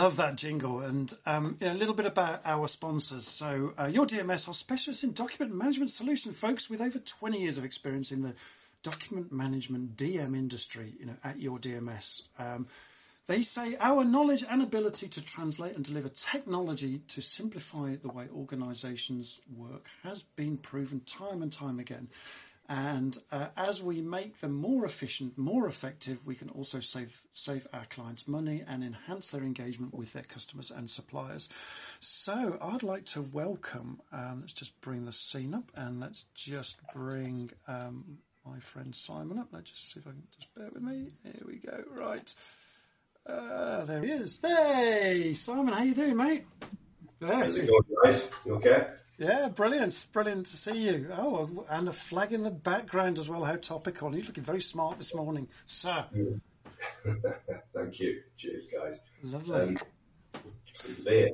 Love that jingle. And um, a little bit about our sponsors. So, uh, YourDMS are specialists in document management solution, folks, with over 20 years of experience in the document management DM industry, you know, at YourDMS. Um, they say our knowledge and ability to translate and deliver technology to simplify the way organizations work has been proven time and time again. And uh, as we make them more efficient, more effective, we can also save save our clients money and enhance their engagement with their customers and suppliers. So I'd like to welcome. Um, let's just bring the scene up and let's just bring um, my friend Simon up. Let's just see if I can just bear with me. Here we go. Right. Uh, there he is. Hey, Simon, how you doing, mate? There. How's it going, guys? You okay? Yeah, brilliant. Brilliant to see you. Oh, and a flag in the background as well. How topical. You're looking very smart this morning, sir. Thank you. Cheers, guys. Lovely. Um, good to be here.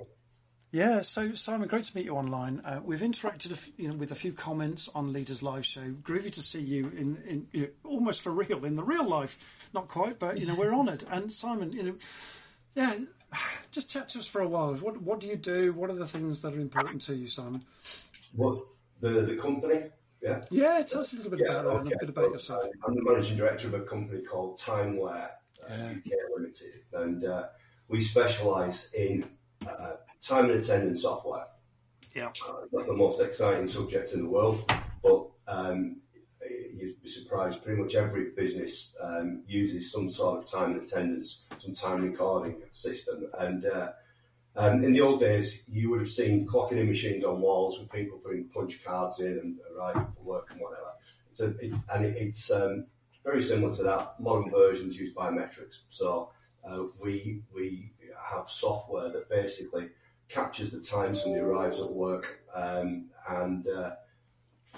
Yeah, so Simon, great to meet you online. Uh, we've interacted you know, with a few comments on Leaders Live Show. Groovy to see you in, in you know, almost for real in the real life. Not quite, but you know we're honoured. And Simon, you know, yeah, just chat to us for a while. What what do you do? What are the things that are important to you, Simon? What the the company? Yeah. Yeah, tell us a little bit yeah, about that and a bit about yourself. I'm the managing director of a company called Timeware uh, yeah. UK Limited, and uh, we specialise in uh, time and attendance software. Yeah. Uh, not the most exciting subject in the world, but um, you'd be surprised. Pretty much every business um, uses some sort of time and attendance, some time recording system. And uh, um, in the old days, you would have seen clocking in machines on walls with people putting punch cards in and arriving for work and whatever. A, it, and it, it's um, very similar to that. Modern versions use biometrics. So uh, we we have software that basically captures the time somebody arrives at work um, and uh,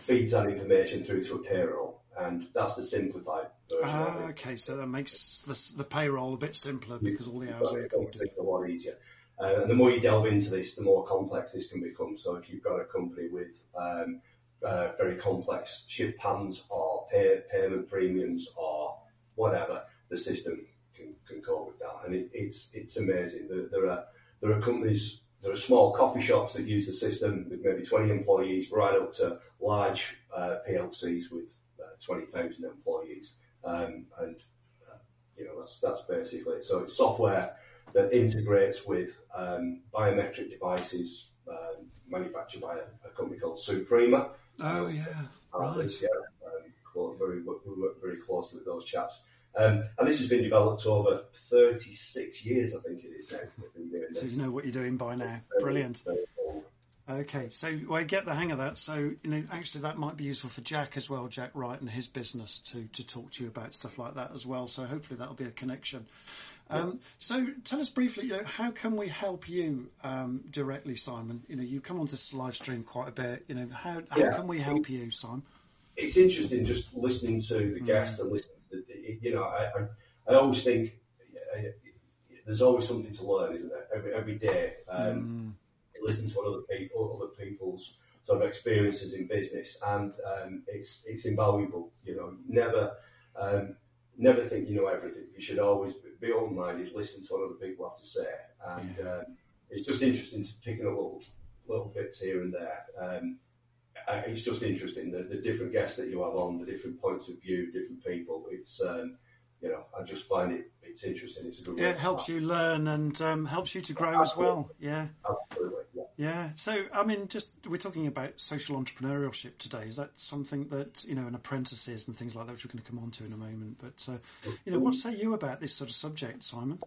feeds that information through to a payroll, and that's the simplified version. Ah, okay, so that makes the, the payroll a bit simpler because all the hours are recorded. A lot easier. Uh, and the more you delve into this, the more complex this can become. So if you've got a company with um, uh, very complex shift patterns or pay, payment premiums or whatever, the system can, can cope with that. And it, it's it's amazing. There, there are there are companies there are small coffee shops that use the system with maybe 20 employees, right up to large uh, PLCs with 20,000 employees. Um, and uh, you know that's that's basically it. So it's software that integrates with um, biometric devices um, manufactured by a, company called Suprema. Oh yeah, right. Yeah, very, we work very closely with those chaps. Um, and this has been developed over 36 years, I think it is now. So you know what you're doing by now. Brilliant. Okay, so I get the hang of that. So you know, actually, that might be useful for Jack as well, Jack Wright and his business to to talk to you about stuff like that as well. So hopefully that'll be a connection. Um, so tell us briefly, you know, how can we help you um, directly, Simon? You know, you come on this live stream quite a bit. You know, how how yeah. can we help you, Simon? It's interesting just listening to the mm. guests and listening to the, you know, I, I, I always think uh, there's always something to learn, isn't there? Every every day, um, mm. Listen to other people, other people's sort of experiences in business, and um, it's it's invaluable. You know, never um, never think you know everything. You should always be open minded, listen to what other people have to say, and yeah. um, it's just interesting to pick up little little bits here and there. Um, it's just interesting the, the different guests that you have on, the different points of view, different people. It's um, you know, I just find it it's interesting. It's a good. Yeah, it helps you learn and um, helps you to grow Absolutely. as well. Yeah. Absolutely. Yeah. So, I mean, just we're talking about social entrepreneurship today. Is that something that you know, and apprentices and things like that, which we're going to come on to in a moment? But uh, you know, what say you about this sort of subject, Simon?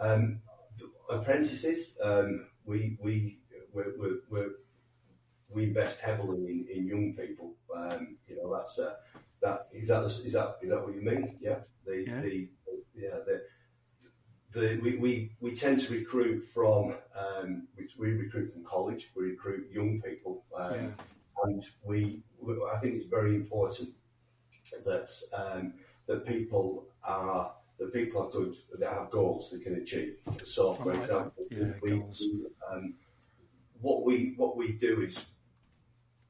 Um, apprentices, um, we we we're, we're we invest heavily in, in young people. Um, you know, that's uh, that is that is that is that what you mean? Yeah. The yeah. the yeah the. The, we, we, we tend to recruit from um, we, we recruit from college. We recruit young people, um, yeah. and we, we, I think it's very important that um, that people are that people have good that have goals they can achieve. So, for example, yeah, um, what we what we do is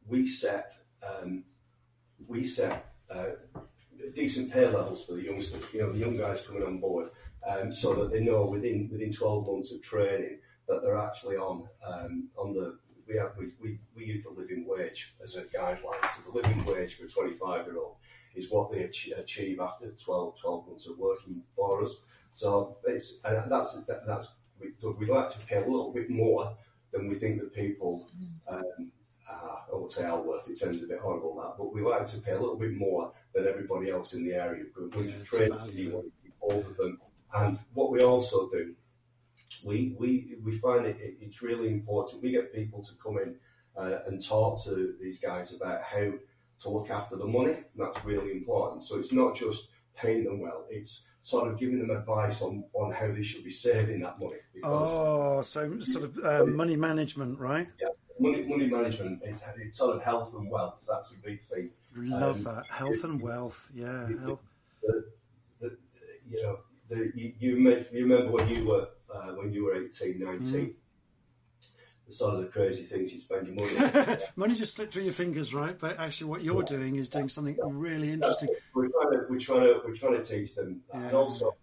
we set um, we set uh, decent pay levels for the youngsters. You know, the young guys coming on board, um, so that they know within within 12 months of training that they're actually on um, on the we have we, we, we use the living wage as a guideline. So the living wage for a 25 year old is what they achieve after 12 12 months of working for us. So it's and that's that's we, we'd like to pay a little bit more than we think that people um, I would say our worth. It sounds a bit horrible that, but we like to pay a little bit more than everybody else in the area because we yeah, train all of them. And what we also do, we we we find it, it, it's really important. We get people to come in uh, and talk to these guys about how to look after the money. That's really important. So it's not just paying them well; it's sort of giving them advice on, on how they should be saving that money. Oh, so sort of uh, money management, right? Yeah, money, money management, it, it's sort of health and wealth. That's a big thing. Love um, that health and wealth. Yeah. The, the, the, you know, you, you, make, you remember when you were uh, when you were 18, 19. Mm. The sort of the crazy things you spend your money on. money just slipped through your fingers, right? But actually, what you're yeah. doing is doing something yeah. really interesting. We're trying to we're trying to we're trying to teach them, yeah. and also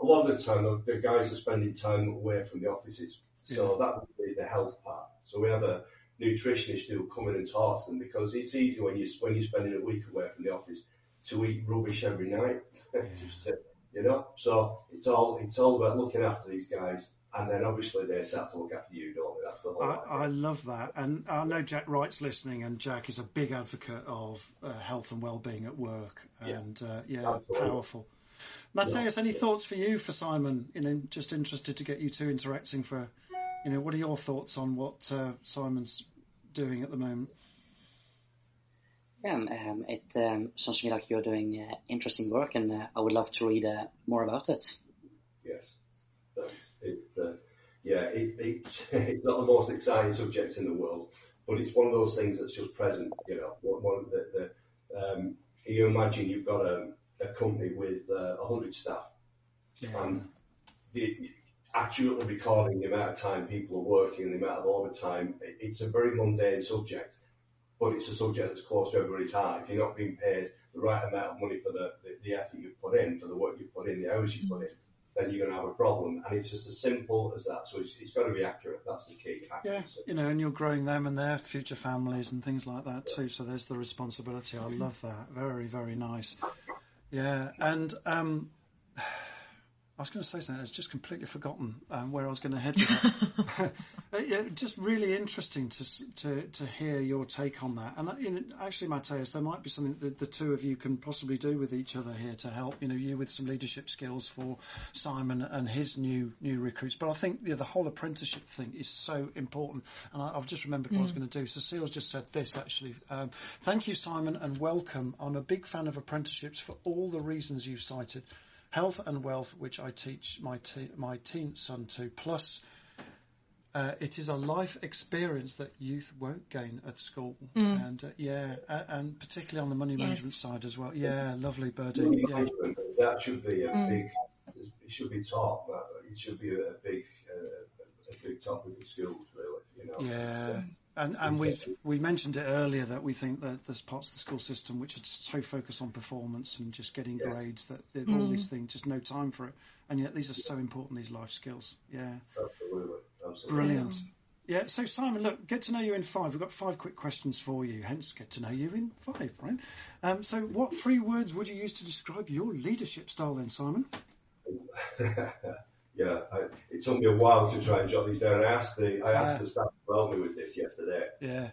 a lot of the time the, the guys are spending time away from the offices, so that would be the health part. So we have a nutritionist who will come in and talk to them because it's easy when you when you're spending a week away from the office to eat rubbish every night, just to, you know. So it's all it's all about looking after these guys, and then obviously they have to look after you, don't they? That's the whole. I, I love that, and I know Jack Wright's listening, and Jack is a big advocate of uh, health and well-being at work, and uh, yeah, yeah powerful. Matias, yeah. any thoughts for you for Simon? You know, just interested to get you two interacting for you know, what are your thoughts on what uh, Simon's doing at the moment? Yeah, um, it um, sounds to me like you're doing uh, interesting work, and uh, I would love to read uh, more about it. Yes, it, uh, yeah, it, it's it's not the most exciting subject in the world, but it's one of those things that's just present. You know, one, the, the um, you imagine you've got a, a company with uh, a hundred staff, yeah. and the, accurately recording the amount of time people are working and the amount of overtime, it's a very mundane subject, but it's a subject that's close to everybody's heart. If you're not being paid the right amount of money for the, the, the effort you've put in, for the work you've put in, the hours you've put in, then you're going to have a problem. And it's just as simple as that. So it's, it's got to be accurate. That's the key. Yeah, you know, and you're growing them and their future families and things like that too. So there's the responsibility. I love that. Very, very nice. Yeah, and um, I was going to say something. It's just completely forgotten um, where I was going to head with that. Uh, yeah, just really interesting to to to hear your take on that. And uh, you know, actually, Matias, there might be something that the two of you can possibly do with each other here to help. You know, you with some leadership skills for Simon and his new new recruits. But I think yeah, the whole apprenticeship thing is so important. And I, I've just remembered what I was going to do. Cecile's just said this actually. Um, thank you, Simon, and welcome. I'm a big fan of apprenticeships for all the reasons you've cited. Health and wealth, which I teach my te- my teen son to, plus uh, it is a life experience that youth won't gain at school, and uh, yeah, uh, and particularly on the money Yes. management side as well. Yeah, lovely birdie. Yeah, that should be a big, it should be taught. That it should be a, big, uh, a big topic in schools, really. You know. yeah. So, And and we we mentioned it earlier that we think that there's parts of the school system which are so focused on performance and just getting Yeah. grades that that all these things just no time for it, and yet these are so important. These life skills. Yeah. absolutely, absolutely. Brilliant. Yeah, so Simon, look, get to know you in five. We've got five quick questions for you, hence get to know you in five, right? Um, so, what three words would you use to describe your leadership style then, Simon? yeah, I, it took me a while to try and jot these down. I asked the I asked Yeah. the staff to help me with this yesterday. Yeah,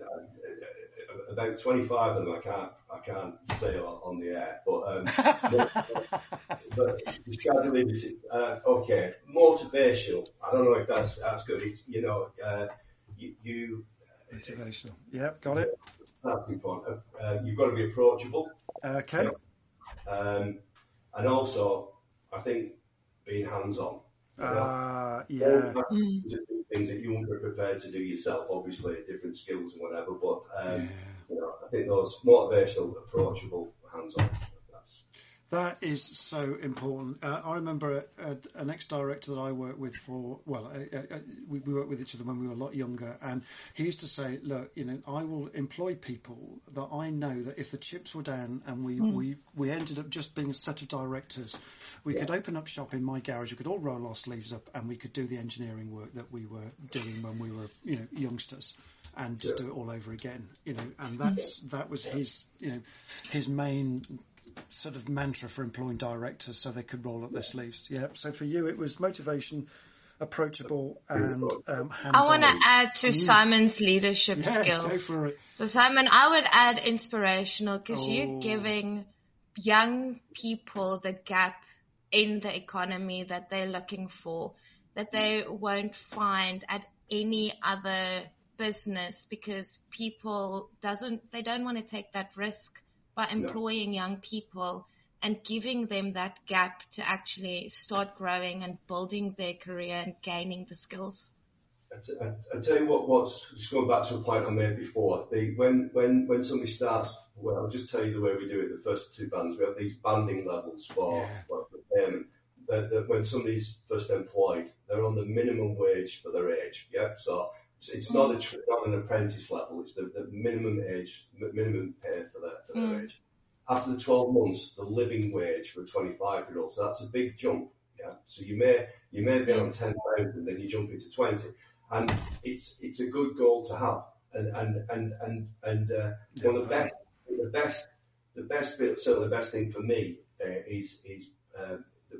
Uh, about 25 of them I can't I can't say on, on the air, but um, but, but leadership. Uh, okay, motivational. I don't know if that's that's good. It's you know uh, you, you motivational. Yeah, got it. that's important. Uh, uh, you've got to be approachable, Okay. um, and also I think being hands on. Uh, yeah, things that you wouldn't be prepared to do yourself, obviously, different skills and whatever. But um, you know, I think those motivational, approachable, hands-on. That's so important. Uh, I remember a, a, an ex-director that I worked with for, well, uh, we, we worked with each other when we were a lot younger, and he used to say, look, you know, I will employ people that I know that if the chips were down and we, we, we ended up just being a set of directors, we could open up shop in my garage, we could all roll our sleeves up and we could do the engineering work that we were doing when we were, you know, youngsters and just do it all over again, you know, and that's, that was his, you know, his main sort of mantra for employing directors so they could roll up their sleeves. Yeah. So for you, it was motivation, approachable, and um, hands-on. I want to add to Simon's leadership yeah, skills. go for it. So Simon, I would add inspirational because Oh. you're giving young people the gap in the economy that they're looking for, that they won't find at any other business because people doesn't they don't want to take that risk by employing young people and giving them that gap to actually start growing and building their career and gaining the skills. I, t- I, I tell you what. What's just going back to a point I made before. The, when when when somebody starts, well, I'll just tell you the way we do it. The first two bands, we have these banding levels for, Yeah. for payment. That, that when somebody's first employed, they're on the minimum wage for their age. Yeah, so it's, it's not a not an apprentice level. It's the, the minimum age, mi- minimum pay for their for their age. After the 12 months, the living wage for a 25 year old. So that's a big jump. Yeah. So you may you may be on 10,000, then you jump into 20, and it's it's a good goal to have. And and and and and uh, one of the best the best the best bit certainly the best thing for me uh, is is uh,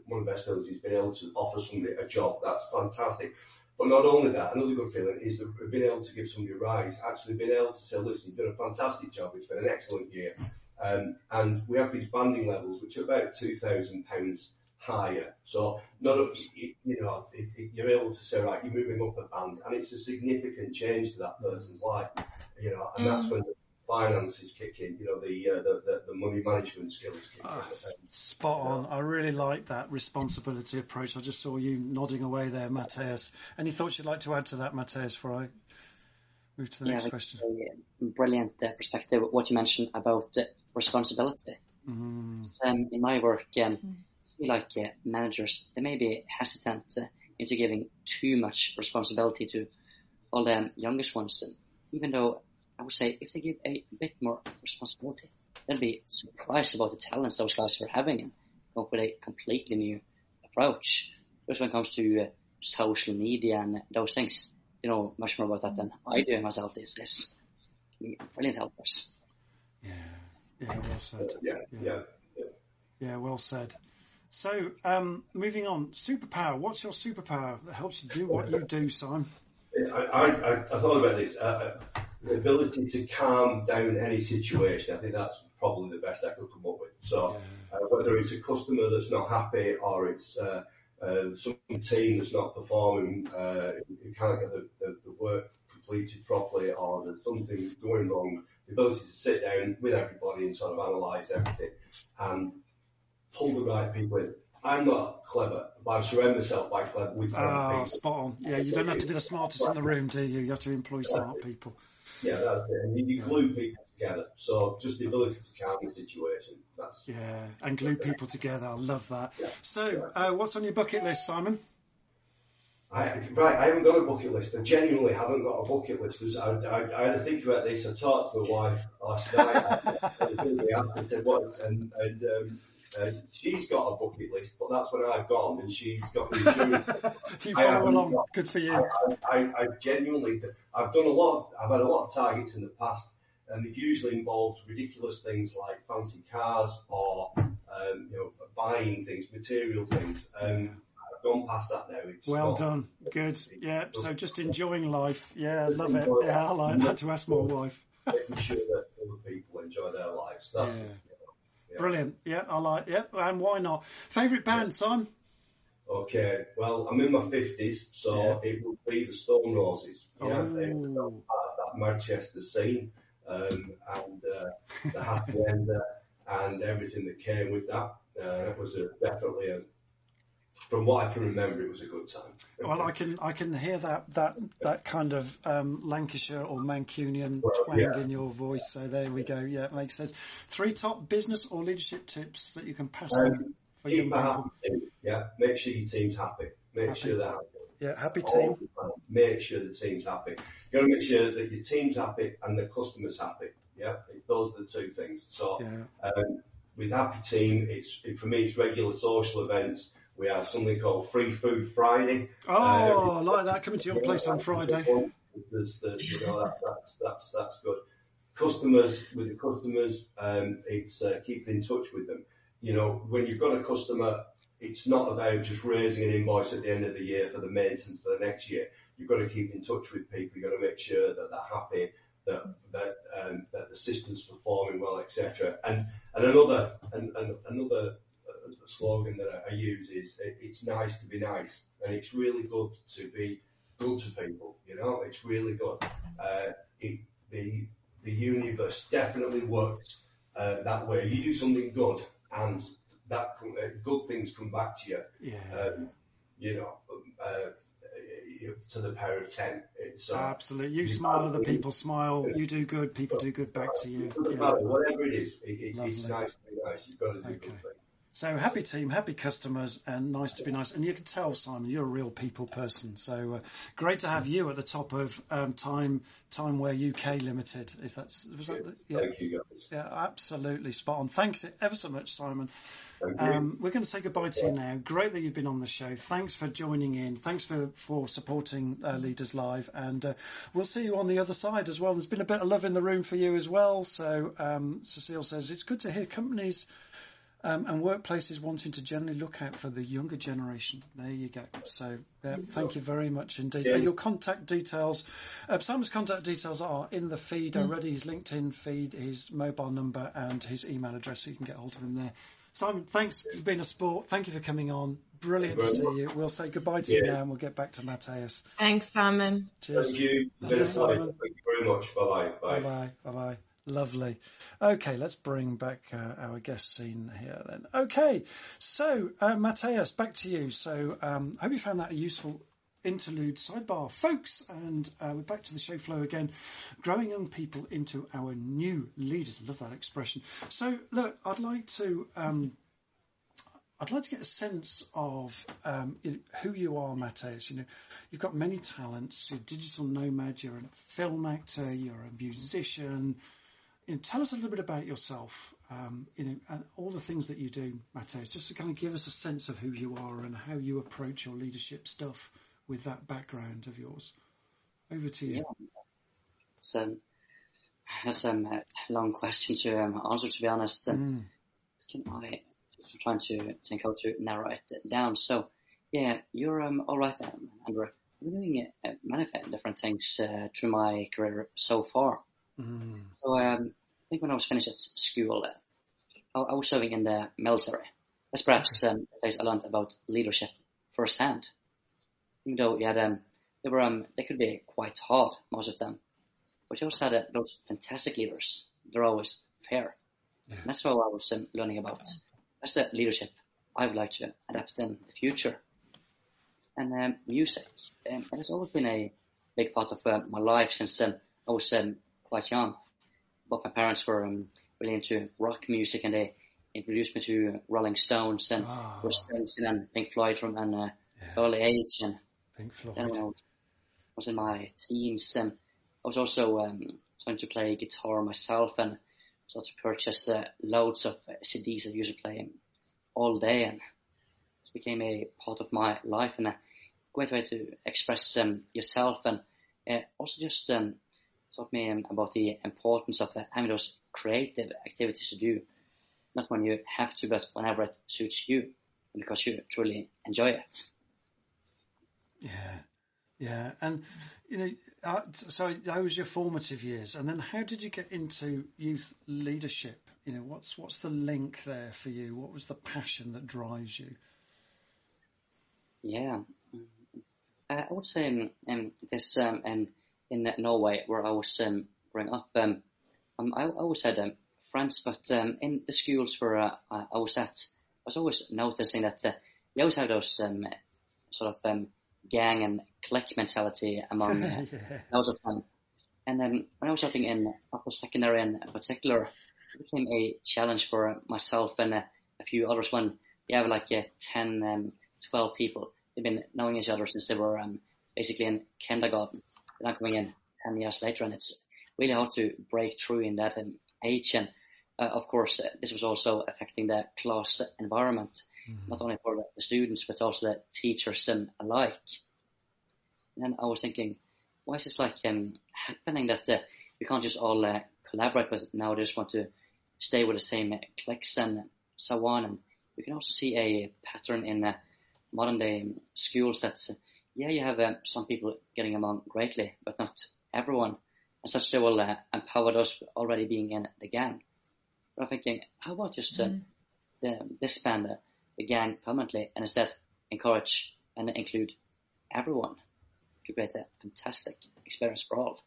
one of the best abilities is being able to offer somebody a job. That's fantastic. But not only that, another good feeling is the, being able to give somebody a rise. Actually being able to say, listen, you've done a fantastic job. It's been an excellent year. Um, and we have these banding levels, which are about two thousand pounds higher. So not a, you know it, it, you're able to say right, you're moving up a band, and it's a significant change to that person's life. You know, and that's when the finances kick in. You know, the uh, the, the the money management skills kick Ah, in. spot on. I really like that responsibility approach. I just saw you nodding away there, Matias. Any thoughts you'd like to add to that, Matias, before I move to the Yeah, next question? brilliant uh, perspective. What you mentioned about uh, responsibility. Mm, Um, in my work, um, I feel like uh, managers they may be hesitant uh, into giving too much responsibility to all the youngest ones. And even though I would say if they give a bit more responsibility, they'll be surprised about the talents those guys are having and come up with a completely new approach, just when it comes to uh, social media and those things. You know much more about that than I do myself these days. Brilliant helpers. Yeah, yeah, well said. Yeah, yeah. Yeah, well said. So, um, moving on, superpower. What's your superpower that helps you do what you do, Simon? I, I, I thought about this. Uh, the ability to calm down any situation. I think that's probably the best I could come up with. So, uh, whether it's a customer that's not happy or it's uh, uh, some team that's not performing, uh, you can't get the, the, the work completed properly, or there's something going wrong. The ability to sit down with everybody and sort of analyse everything and pull the right people in. I'm not clever, but I surround myself by clever with clever Ah, people. spot on. Yeah, you don't have to be the smartest in the room, do you? You have to employ smart people. Yeah, that's it. And you, glue people together. So just the ability to calm the situation. That's Yeah, and glue people together. I love that. Yeah. So, uh, what's on your bucket list, Simon? I, right, I haven't got a bucket list. I genuinely haven't got a bucket list. I, I, I had to think about this. I talked to my wife last night. and said, what? And, and um, uh, she's got a bucket list, but that's when I've gone and she's got me doing you follow along. got- Good for you. I, I, I genuinely, I've done a lot. Of, I've had a lot of targets in the past, and they've usually involved ridiculous things like fancy cars or um, you know buying things, material things. Um, I've gone past that now. It's Well not- done. Good. Yeah, so just enjoying life. Yeah, love it. Yeah, I like that to ask my wife. making sure that other people enjoy their lives. That's Yeah. it. Yeah. Brilliant. Yeah, I like Yeah, and why not? Favourite band, Simon? Okay, well, I'm in my 50s, so it would be the Stone Roses. Yeah, Oh. they were part of that Manchester scene, um, and uh, the happy ender and everything that came with that. Uh, it was a, definitely a, from what I can remember, it was a good time. Well, I can I can hear that that that kind of um, Lancashire or Mancunian Well, twang yeah. in your voice. So there we go. Yeah, it makes sense. Three top business or leadership tips that you can pass Um, on for young Keep a people. team, yeah. Make sure your team's happy. Make Happy. sure they're happy. Yeah, happy team. Make sure the team's happy. You got to make sure that your team's happy and the customer's happy. Yeah, those are the two things. So Yeah. um, with happy team, it's it, for me it's regular social events. We have something called Free Food Friday. Oh, I like that. Coming to your place on Friday. There's the, you know, that, that's that's that's good. Customers with the customers, um, it's uh, keeping in touch with them. You know, when you've got a customer, it's not about just raising an invoice at the end of the year for the maintenance for the next year. You've got to keep in touch with people. You've got to make sure that they're happy, that that um, that the system's performing well, etc. And and another and, and another slogan that I, I use is it, it's nice to be nice, and it's really good to be good to people. You know, it's really good. Uh, it, the the universe definitely works uh, that way. You do something good, and that uh, good things come back to you. Yeah. Um, you know, uh, to the power of ten. It's, uh, Absolutely. You you smile, other people smile. You do good, people do good back to you. it doesn't Yeah. matter, whatever it is, it, it, it's nice to be nice. You've got to do Okay. good things. So happy team, happy customers, and nice to be nice. And you can tell, Simon, you're a real people person. So uh, great to have you at the top of um, Time Timeware UK Limited. If that's was that the, yeah, Thank you guys. yeah, absolutely spot on. Thanks ever so much, Simon. Thank you. Um, we're going to say goodbye to you now. Great that you've been on the show. Thanks for joining in. Thanks for, for supporting uh, Leaders Live. And uh, we'll see you on the other side as well. There's been a bit of love in the room for you as well. So um, Cecile says it's good to hear companies um, and workplaces wanting to generally look out for the younger generation. There you go. So yeah, thank you very much indeed. Yeah. Uh, your contact details, uh, Simon's contact details are in the feed already. His LinkedIn feed, his mobile number, and his email address, so you can get hold of him there. Simon, thanks for being a sport. Thank you for coming on. Brilliant to see you. We'll say goodbye to you now, and we'll get back to Matias. Thanks, Simon. Cheers. Thank you. It's Cheers. Simon. Thank you very much. Bye Bye bye. bye. Bye bye. Lovely. Okay, let's bring back uh, our guest scene here then. Okay, so uh, Matias, back to you. So um, I hope you found that a useful interlude sidebar, folks. And uh, we're back to the show flow again, growing young people into our new leaders. I love that expression. So look, I'd like to. Um, I'd like to get a sense of um, who you are, Matias. You know, you've got many talents. You're a digital nomad. You're a film actor. You're a musician. You know, tell us a little bit about yourself um, you know, and all the things that you do, Matias, just to kind of give us a sense of who you are and how you approach your leadership stuff with that background of yours. Over to you. Yeah. It's, um, that's um, a long question to um, answer, to be honest. Mm. Can I, I'm trying to think how to narrow it down. So, yeah, you're um, all right, um, Andrew. I'm doing uh, many different things uh, through my career so far. Mm. So, um, I think when I was finished at school, I, I was serving in the military. That's perhaps um, the place I learned about leadership firsthand. Even though you had, um, they were, um, they could be quite hard, most of them. But you also had uh, those fantastic leaders. They're always fair. Yeah. And that's what I was um, learning about. That's the leadership I would like to adapt in the future. And um, music, um, it has always been a big part of uh, my life since um, I was um, quite young. but my parents were um, really into rock music and they introduced me to Rolling Stones and Ah, Bruce Springsteen and Pink Floyd from an uh, yeah, early age. And Pink Floyd. then when I was, in my teens, um, I was also um, starting to play guitar myself and started to purchase uh, loads of uh, CDs I used to play all day and it became a part of my life and a great way to express um, yourself and uh, also just um, taught me um, about the importance of uh, having those creative activities to do, not when you have to, but whenever it suits you because you truly enjoy it. Yeah, yeah, and you know, uh, so those your formative years, and then how did you get into youth leadership? You know, what's what's the link there for you? What was the passion that drives you? Yeah, uh, I would say um, um, this um, um, in Norway where I was um, growing up, um, um, I, I always had um, friends, but um, in the schools where uh, I I was at, I was always noticing that uh, we always have those um, sort of um, gang and clique mentality among uh, yeah. loads of them. And then when I was starting in upper secondary in particular, it became a challenge for myself and uh, a few others when you have like uh, 10, um, 12 people. They've been knowing each other since they were um, basically in kindergarten. Not coming in 10 years later and it's really hard to break through in that um, age. And uh, of course, uh, this was also affecting the class environment, Mhm. not only for the students, but also the teachers um, alike. And I was thinking, why is this like um, happening that uh, we can't just all uh, collaborate, but now they just want to stay with the same uh, cliques and so on. And we can also see a pattern in uh, modern day um, schools that, uh, yeah, you have um, some people getting along greatly, but not everyone. And such they will uh, empower those already being in the gang. But I'm thinking, how about just uh, the, disband the, the gang permanently and instead encourage and include everyone to create a fantastic experience for all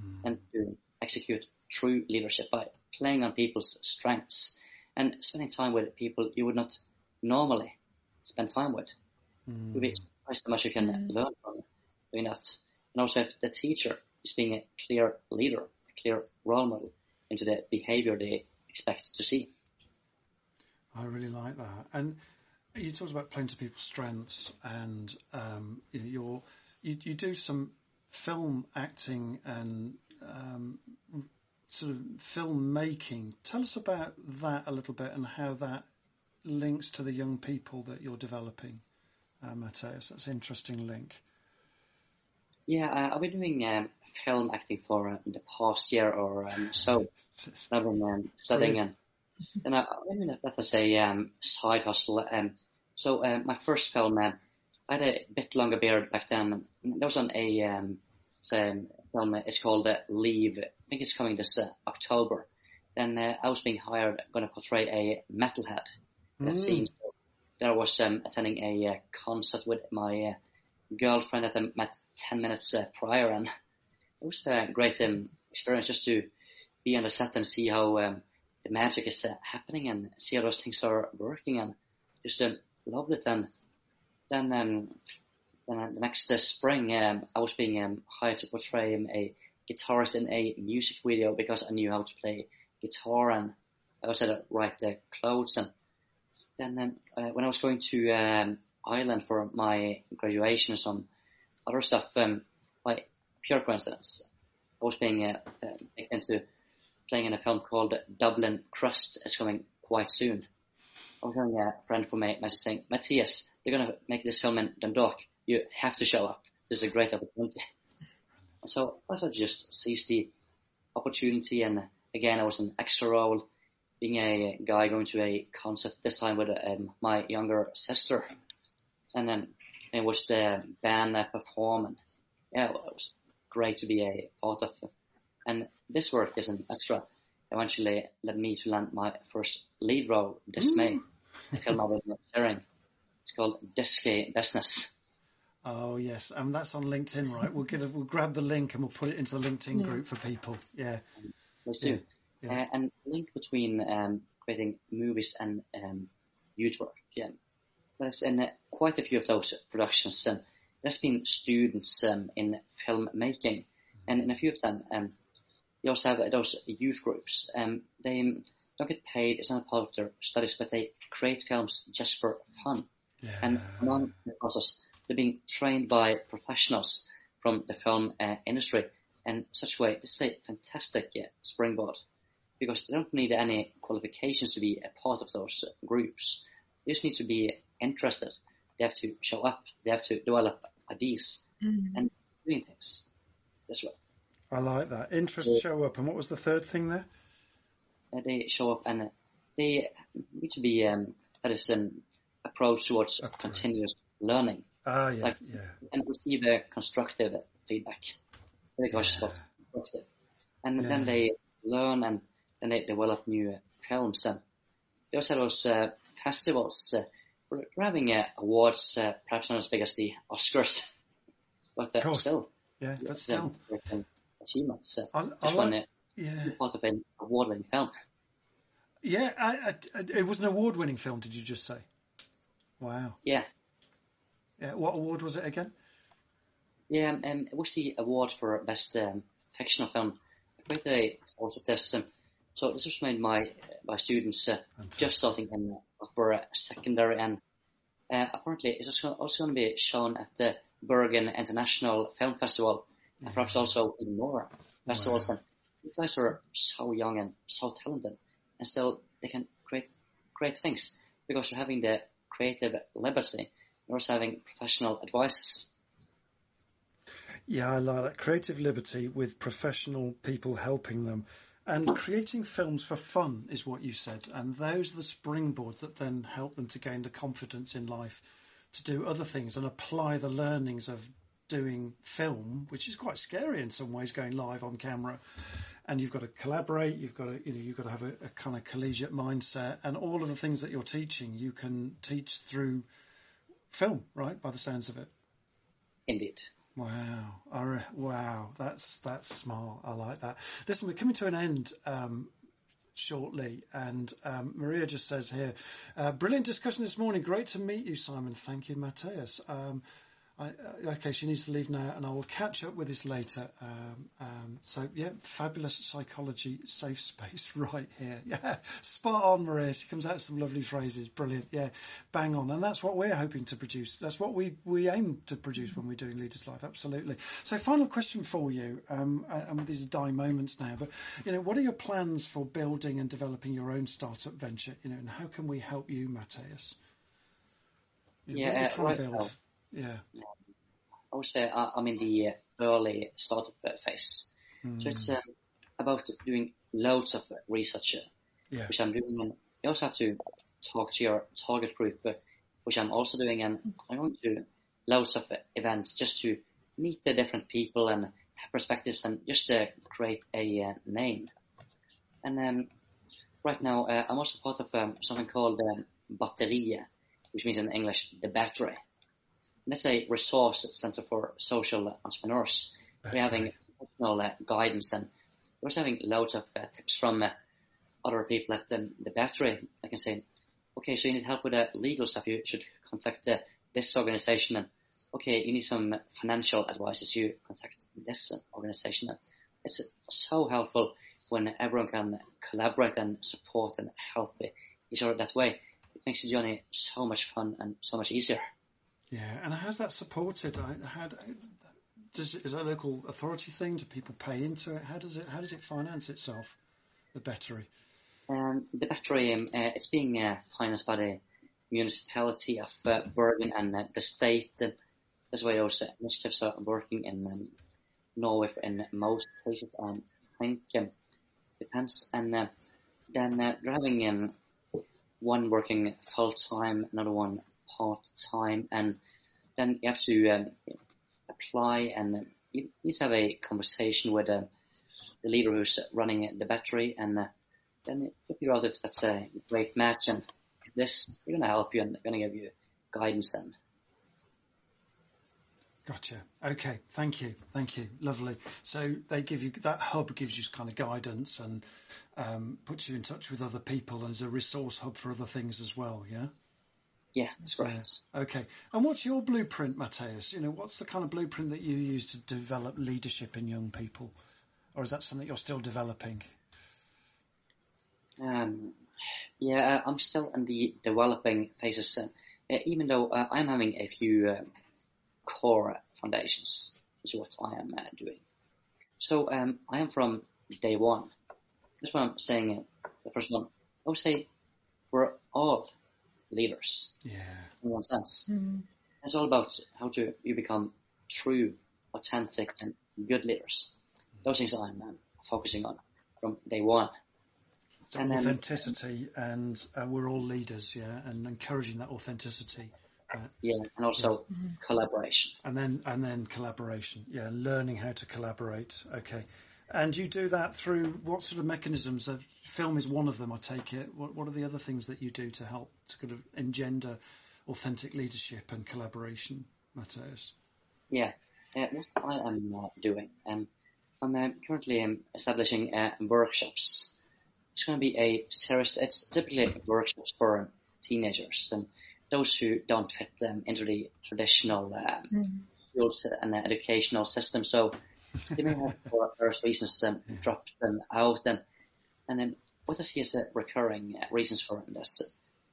Mm. and to execute true leadership by playing on people's strengths and spending time with people you would not normally spend time with. You'd be Surprised how much you can Mm. learn from doing that. And also if the teacher is being a clear leader, a clear role model into the behavior they expect to see. I really like that. And you talked about playing to people's strengths, and um, you know, you're, you you do some film acting and um, sort of filmmaking. Tell us about that a little bit and how that links to the young people that you're developing, uh, Matias. That's an interesting link. Yeah, uh, I've been doing um, film acting for uh, the past year or um, so. I've been um, studying and and I, I mean that, as a um, side hustle. Um, so uh, my first film, uh, I had a bit longer beard back then. That was on a um, um, film. It's called uh, Leave. I think it's coming this uh, October. Then uh, I was being hired, going to portray a metalhead. That Mm. scene. I was um, attending a uh, concert with my uh, girlfriend that I met ten minutes uh, prior, and it was a great um, experience just to be on the set and see how um, the magic is uh, happening and see how those things are working and just um, loved it. And then, um, then uh, the next uh, spring, um, I was being hired to portray a guitarist in a music video because I knew how to play guitar and I also had the clothes. And then um, uh, when I was going to um, Ireland for my graduation and some other stuff, um, by pure coincidence, I was being uh, uh, into playing in a film called Dublin Crust. It's coming quite soon. I was having a friend from my message saying, Matias, they're going to make this film in Dundalk. You have to show up. This is a great opportunity. So I just seized the opportunity. And again, I was an extra role, being a guy going to a concert this time with um, my younger sister. And then it was the band that performed. And yeah, it was great to be a part of. It. And this work is an extra. Eventually led me to land my first lead role this May. The film I was sharing. It's called Disky Business. Oh yes, and um, that's on LinkedIn, right? We'll get a, we'll grab the link and we'll put it into the LinkedIn yeah. group for people. Yeah. Let's do. Yeah. Uh, and the link between um, creating movies and um, youth work. Yeah. There's in uh, quite a few of those productions. Um, there's been students um, in filmmaking, and in a few of them, um, you also have those youth groups. Um, they don't get paid; it's not part of their studies, but they create films just for fun. Yeah. And along the process, they're being trained by professionals from the film uh, industry in such a way. This is a fantastic uh, springboard because they don't need any qualifications to be a part of those groups. They just need to be interested. They have to show up. They have to develop ideas mm-hmm. and doing things this way. I like that. Interest show up. And what was the third thing there? Uh, they show up and uh, they need to be um, that is an approach towards okay. continuous learning. Ah, yeah, like, yeah. And receive a constructive feedback. Very yeah. constructive. And yeah. then they learn and then they develop new films. And they also have those uh, festivals. Uh, we're, having uh, awards, uh, perhaps not as big as the Oscars, but uh, still. Yeah, but still. Um, achievements. Uh, I, I like, uh, yeah. part of an award-winning film. Yeah, I, I, it was an award-winning film. Did you just say? Wow. Yeah. Yeah. What award was it again? Yeah, um, it was the award for best um, fictional film. Created a of this. Um, so this was made by by students uh, just starting in upper secondary, and uh, apparently it's also going to be shown at the Bergen International Film Festival, yeah. and perhaps also in more festivals. Wow. And these guys are so young and so talented, and still they can create great things because they're having the creative liberty. They're also having professional advices. Yeah, I like that. Creative liberty with professional people helping them. And creating films for fun is what you said. And those are the springboards that then help them to gain the confidence in life to do other things and apply the learnings of doing film, which is quite scary in some ways, going live on camera. And you've got to collaborate. You've got to, you know, you've got to have a, a kind of collegiate mindset, and all of the things that you're teaching, you can teach through film, right? By the sounds of it. Indeed. Wow! Wow! That's that's smart. I like that. Listen, we're coming to an end um, shortly, and um, Maria just says here, uh, brilliant discussion this morning. Great to meet you, Simon. Thank you, Matias. Um, I, uh, okay, she needs to leave now, and I will catch up with this later. Um, um, so yeah, fabulous psychology safe space right here. Yeah, spot on, Maria. She comes out with some lovely phrases. Brilliant. Yeah, bang on. And that's what we're hoping to produce. That's what we we aim to produce when we're doing Leaders Live. Absolutely. So final question for you, um, and these are dying moments now, but you know, what are your plans for building and developing your own startup venture? You know, and how can we help you, Matias? Know, yeah, right. Yeah. I would say I'm in the early startup phase. Mm. So it's uh, about doing loads of research, yeah. which I'm doing. And you also have to talk to your target group, which I'm also doing. And I'm going to loads of events just to meet the different people and perspectives and just to create a uh, name. And um, right now, uh, I'm also part of um, something called um, Batterie, which means in English, the battery let's say resource center for social entrepreneurs. That's we're having professional uh, guidance and we're also having loads of uh, tips from uh, other people at um, the battery. I can say, okay, so you need help with uh, legal stuff. You should contact uh, this organization. And okay, you need some financial advice. You contact this organization. And it's so helpful when everyone can collaborate and support and help each other that way. It makes the journey so much fun and so much easier. Yeah, and how's that supported? Does is that a local authority thing? Do people pay into it? How does it how does it finance itself? the Battery? Um, the battery um, uh, it's being uh, financed by the municipality of uh, Bergen and the state. Uh, that's why those initiatives are working in um, Norway in most places. Um, I think um, depends. And uh, then uh, they're having um, one working full time, another one part time, and then you have to um, apply and you need to have a conversation with uh, the leader who's running the battery, and uh, then figure out if that's a great match and this they're going to help you and they're going to give you guidance and Gotcha. Okay. Thank you. Thank you. Lovely. So they give you that hub gives you kind of guidance and um, puts you in touch with other people and is a resource hub for other things as well. Yeah. Yeah, that's right. Okay. And what's your blueprint, Matias? You know, what's the kind of blueprint that you use to develop leadership in young people, or is that something you're still developing? Um, yeah, I'm still in the developing phases. Uh, even though uh, I'm having a few um, core foundations, which is what I am uh, doing. So um, I am from day one. That's what I'm saying. Uh, the first one, I would say, we're all leaders. Yeah. In one sense, Mm. it's all about how to you become true, authentic, and good leaders. Those things I'm um, focusing on from day one. So And then- authenticity, and uh, we're all leaders, yeah, and encouraging that authenticity, Yeah, and also collaboration. and then and then collaboration, yeah, learning how to collaborate. Okay, and you do that through what sort of mechanisms? Uh, film is one of them, I take it. What what are the other things that you do to help to kind of engender authentic leadership and collaboration, Matias? Yeah, uh, what I am uh, doing, um, I'm uh, currently um, establishing uh, workshops. It's going to be a series. It's typically workshops for teenagers and those who don't fit um, into the traditional um, Mm. schools and uh, educational system. So they may have for various reasons um, dropped them out. And and then what I see as uh, recurring uh, reasons for this, uh,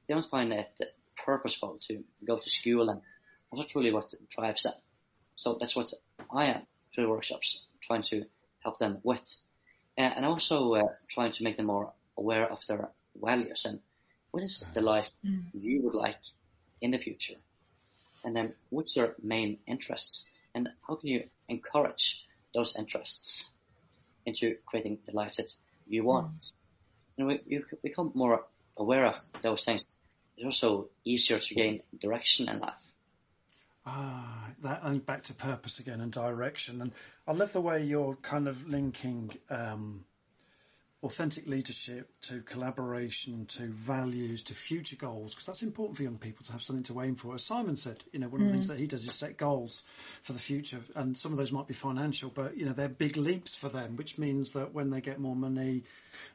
they don't find it purposeful to go to school, and that's not really what drives them. So that's what I am through the workshops, trying to help them with. Uh, and also uh, trying to make them more aware of their values and what is the life Mm. you would like in the future. And then what's your main interests and how can you encourage those interests into creating the life that you want. And when you become more aware of those things, it's also easier to gain direction in life. Ah, that and back to purpose again and direction. And I love the way you're kind of linking um, authentic leadership to collaboration, to values, to future goals, because that's important for young people to have something to aim for. As Simon said, you know, one of the things mm. that he does is set goals for the future, and some of those might be financial, but you know, they're big leaps for them, which means that when they get more money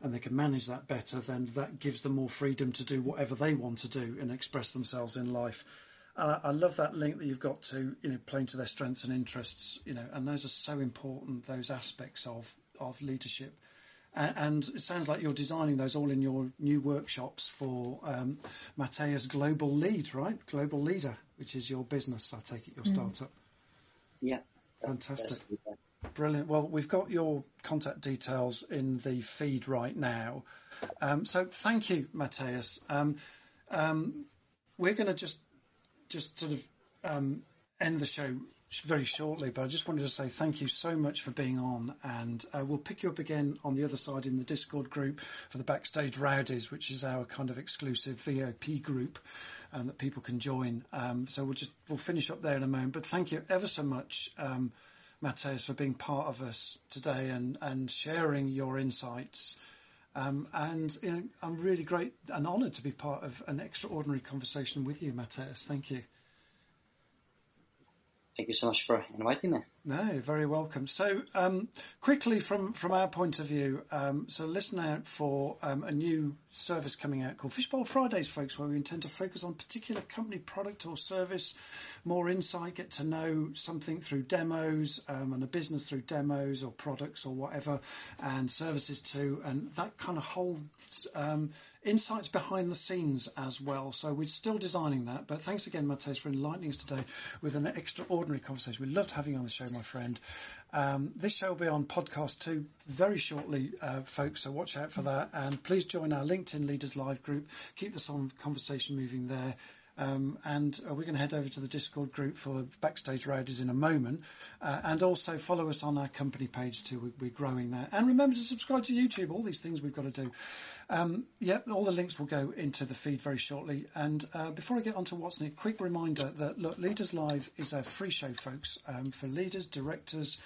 and they can manage that better, then that gives them more freedom to do whatever they want to do and express themselves in life. And I, I love that link that you've got to, you know, playing to their strengths and interests, you know, and those are so important, those aspects of, of leadership. A- And it sounds like you're designing those all in your new workshops for um, Matias Global Lead, right? Global Leader, which is your business, I take it, your startup. Yeah. that's- Fantastic. that's- Brilliant. Well, we've got your contact details in the feed right now. Um, so thank you, Matias. Um, um, we're going to just just sort of um, end the show sh- very shortly, but I just wanted to say thank you so much for being on, and uh, we'll pick you up again on the other side in the Discord group for the Backstage Rowdies, which is our kind of exclusive VIP group um, that people can join. Um, so we'll just we'll finish up there in a moment. But thank you ever so much. Um, Matias, for being part of us today and, and sharing your insights. Um, and you know, I'm really great and honoured to be part of an extraordinary conversation with you, Matias. Thank you. Thank you so much for inviting me. No, very welcome. So, um, quickly from, from our point of view, um, so listen out for um, a new service coming out called Fishbowl Fridays, folks, where we intend to focus on particular company product or service, more insight, get to know something through demos um, and a business through demos or products or whatever, and services too, and that kind of whole um, insights behind the scenes as well. So we're still designing that. But thanks again, Matias, for enlightening us today with an extraordinary conversation. We loved having you on the show, my friend. Um, this show will be on podcast too very shortly, uh, folks. So watch out for that. And please join our LinkedIn Leaders Live group. Keep this on conversation moving there. Um, and uh, we're going to head over to the Discord group for Backstage Rowdies in a moment. Uh, and also follow us on our company page too. We're growing there. And remember to subscribe to YouTube. All these things we've got to do. Um, yeah, all the links will go into the feed very shortly. And uh, before I get on to what's new, quick reminder that look, Leaders Live is a free show, folks, um, for leaders, directors,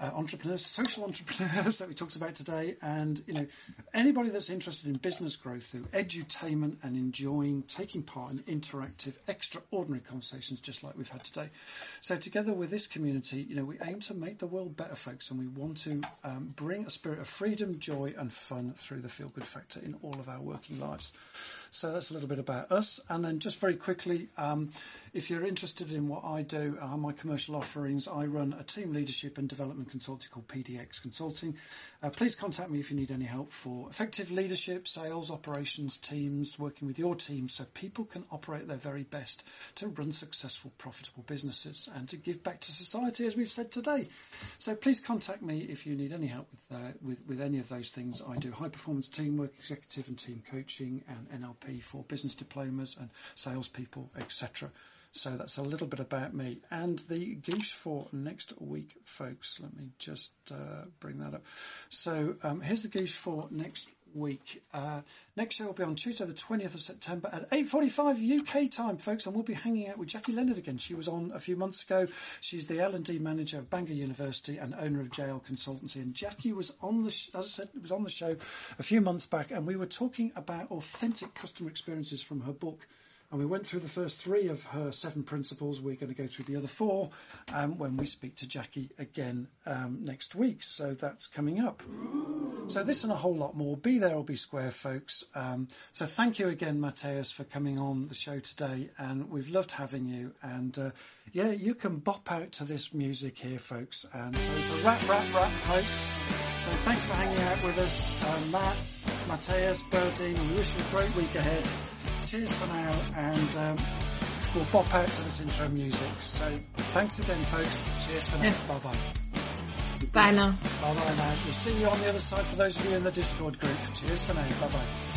uh, entrepreneurs, social entrepreneurs that we talked about today, and you know anybody that's interested in business growth through edutainment and enjoying taking part in interactive, extraordinary conversations just like we've had today. So together with this community, you know we aim to make the world better, folks, and we want to um, bring a spirit of freedom, joy, and fun through the feel good factor in all of our working lives. So that's a little bit about us. And then just very quickly, um, if you're interested in what I do, uh, my commercial offerings, I run a team leadership and development consulting called PDX Consulting. Uh, please contact me if you need any help for effective leadership, sales, operations, teams, working with your team so people can operate their very best to run successful, profitable businesses and to give back to society, as we've said today. So please contact me if you need any help with, uh, with, with any of those things. I do high performance teamwork, executive and team coaching and NLP for business diplomas and salespeople, etc. So that's a little bit about me. And the Guiche for next week, folks. Let me just uh, bring that up. So um, here's the Guiche for next week. Uh, next show will be on Tuesday, the 20th of September at 8:45 UK time, folks, and we'll be hanging out with Jackie Leonard again. She was on a few months ago. She's the L&D manager of Bangor University and owner of JL Consultancy. And Jackie was on the, sh- as I said, was on the show a few months back, and we were talking about authentic customer experiences from her book and we went through the first three of her seven principles. We're going to go through the other four um, when we speak to Jackie again um, next week. So that's coming up. So this and a whole lot more. Be there or be square, folks. Um, so thank you again, Matias, for coming on the show today. And we've loved having you. And uh, yeah, you can bop out to this music here, folks. And so it's a rap, rap, rap, folks. So thanks for hanging out with us, uh, Matt, Matias, Berdine. We wish you a great week ahead cheers for now, and um, we'll pop out to this intro music. So thanks again, folks. Cheers for now. Yeah. Bye bye. Bye now. Bye bye now. We'll see you on the other side for those of you in the Discord group. Cheers for now. Bye bye.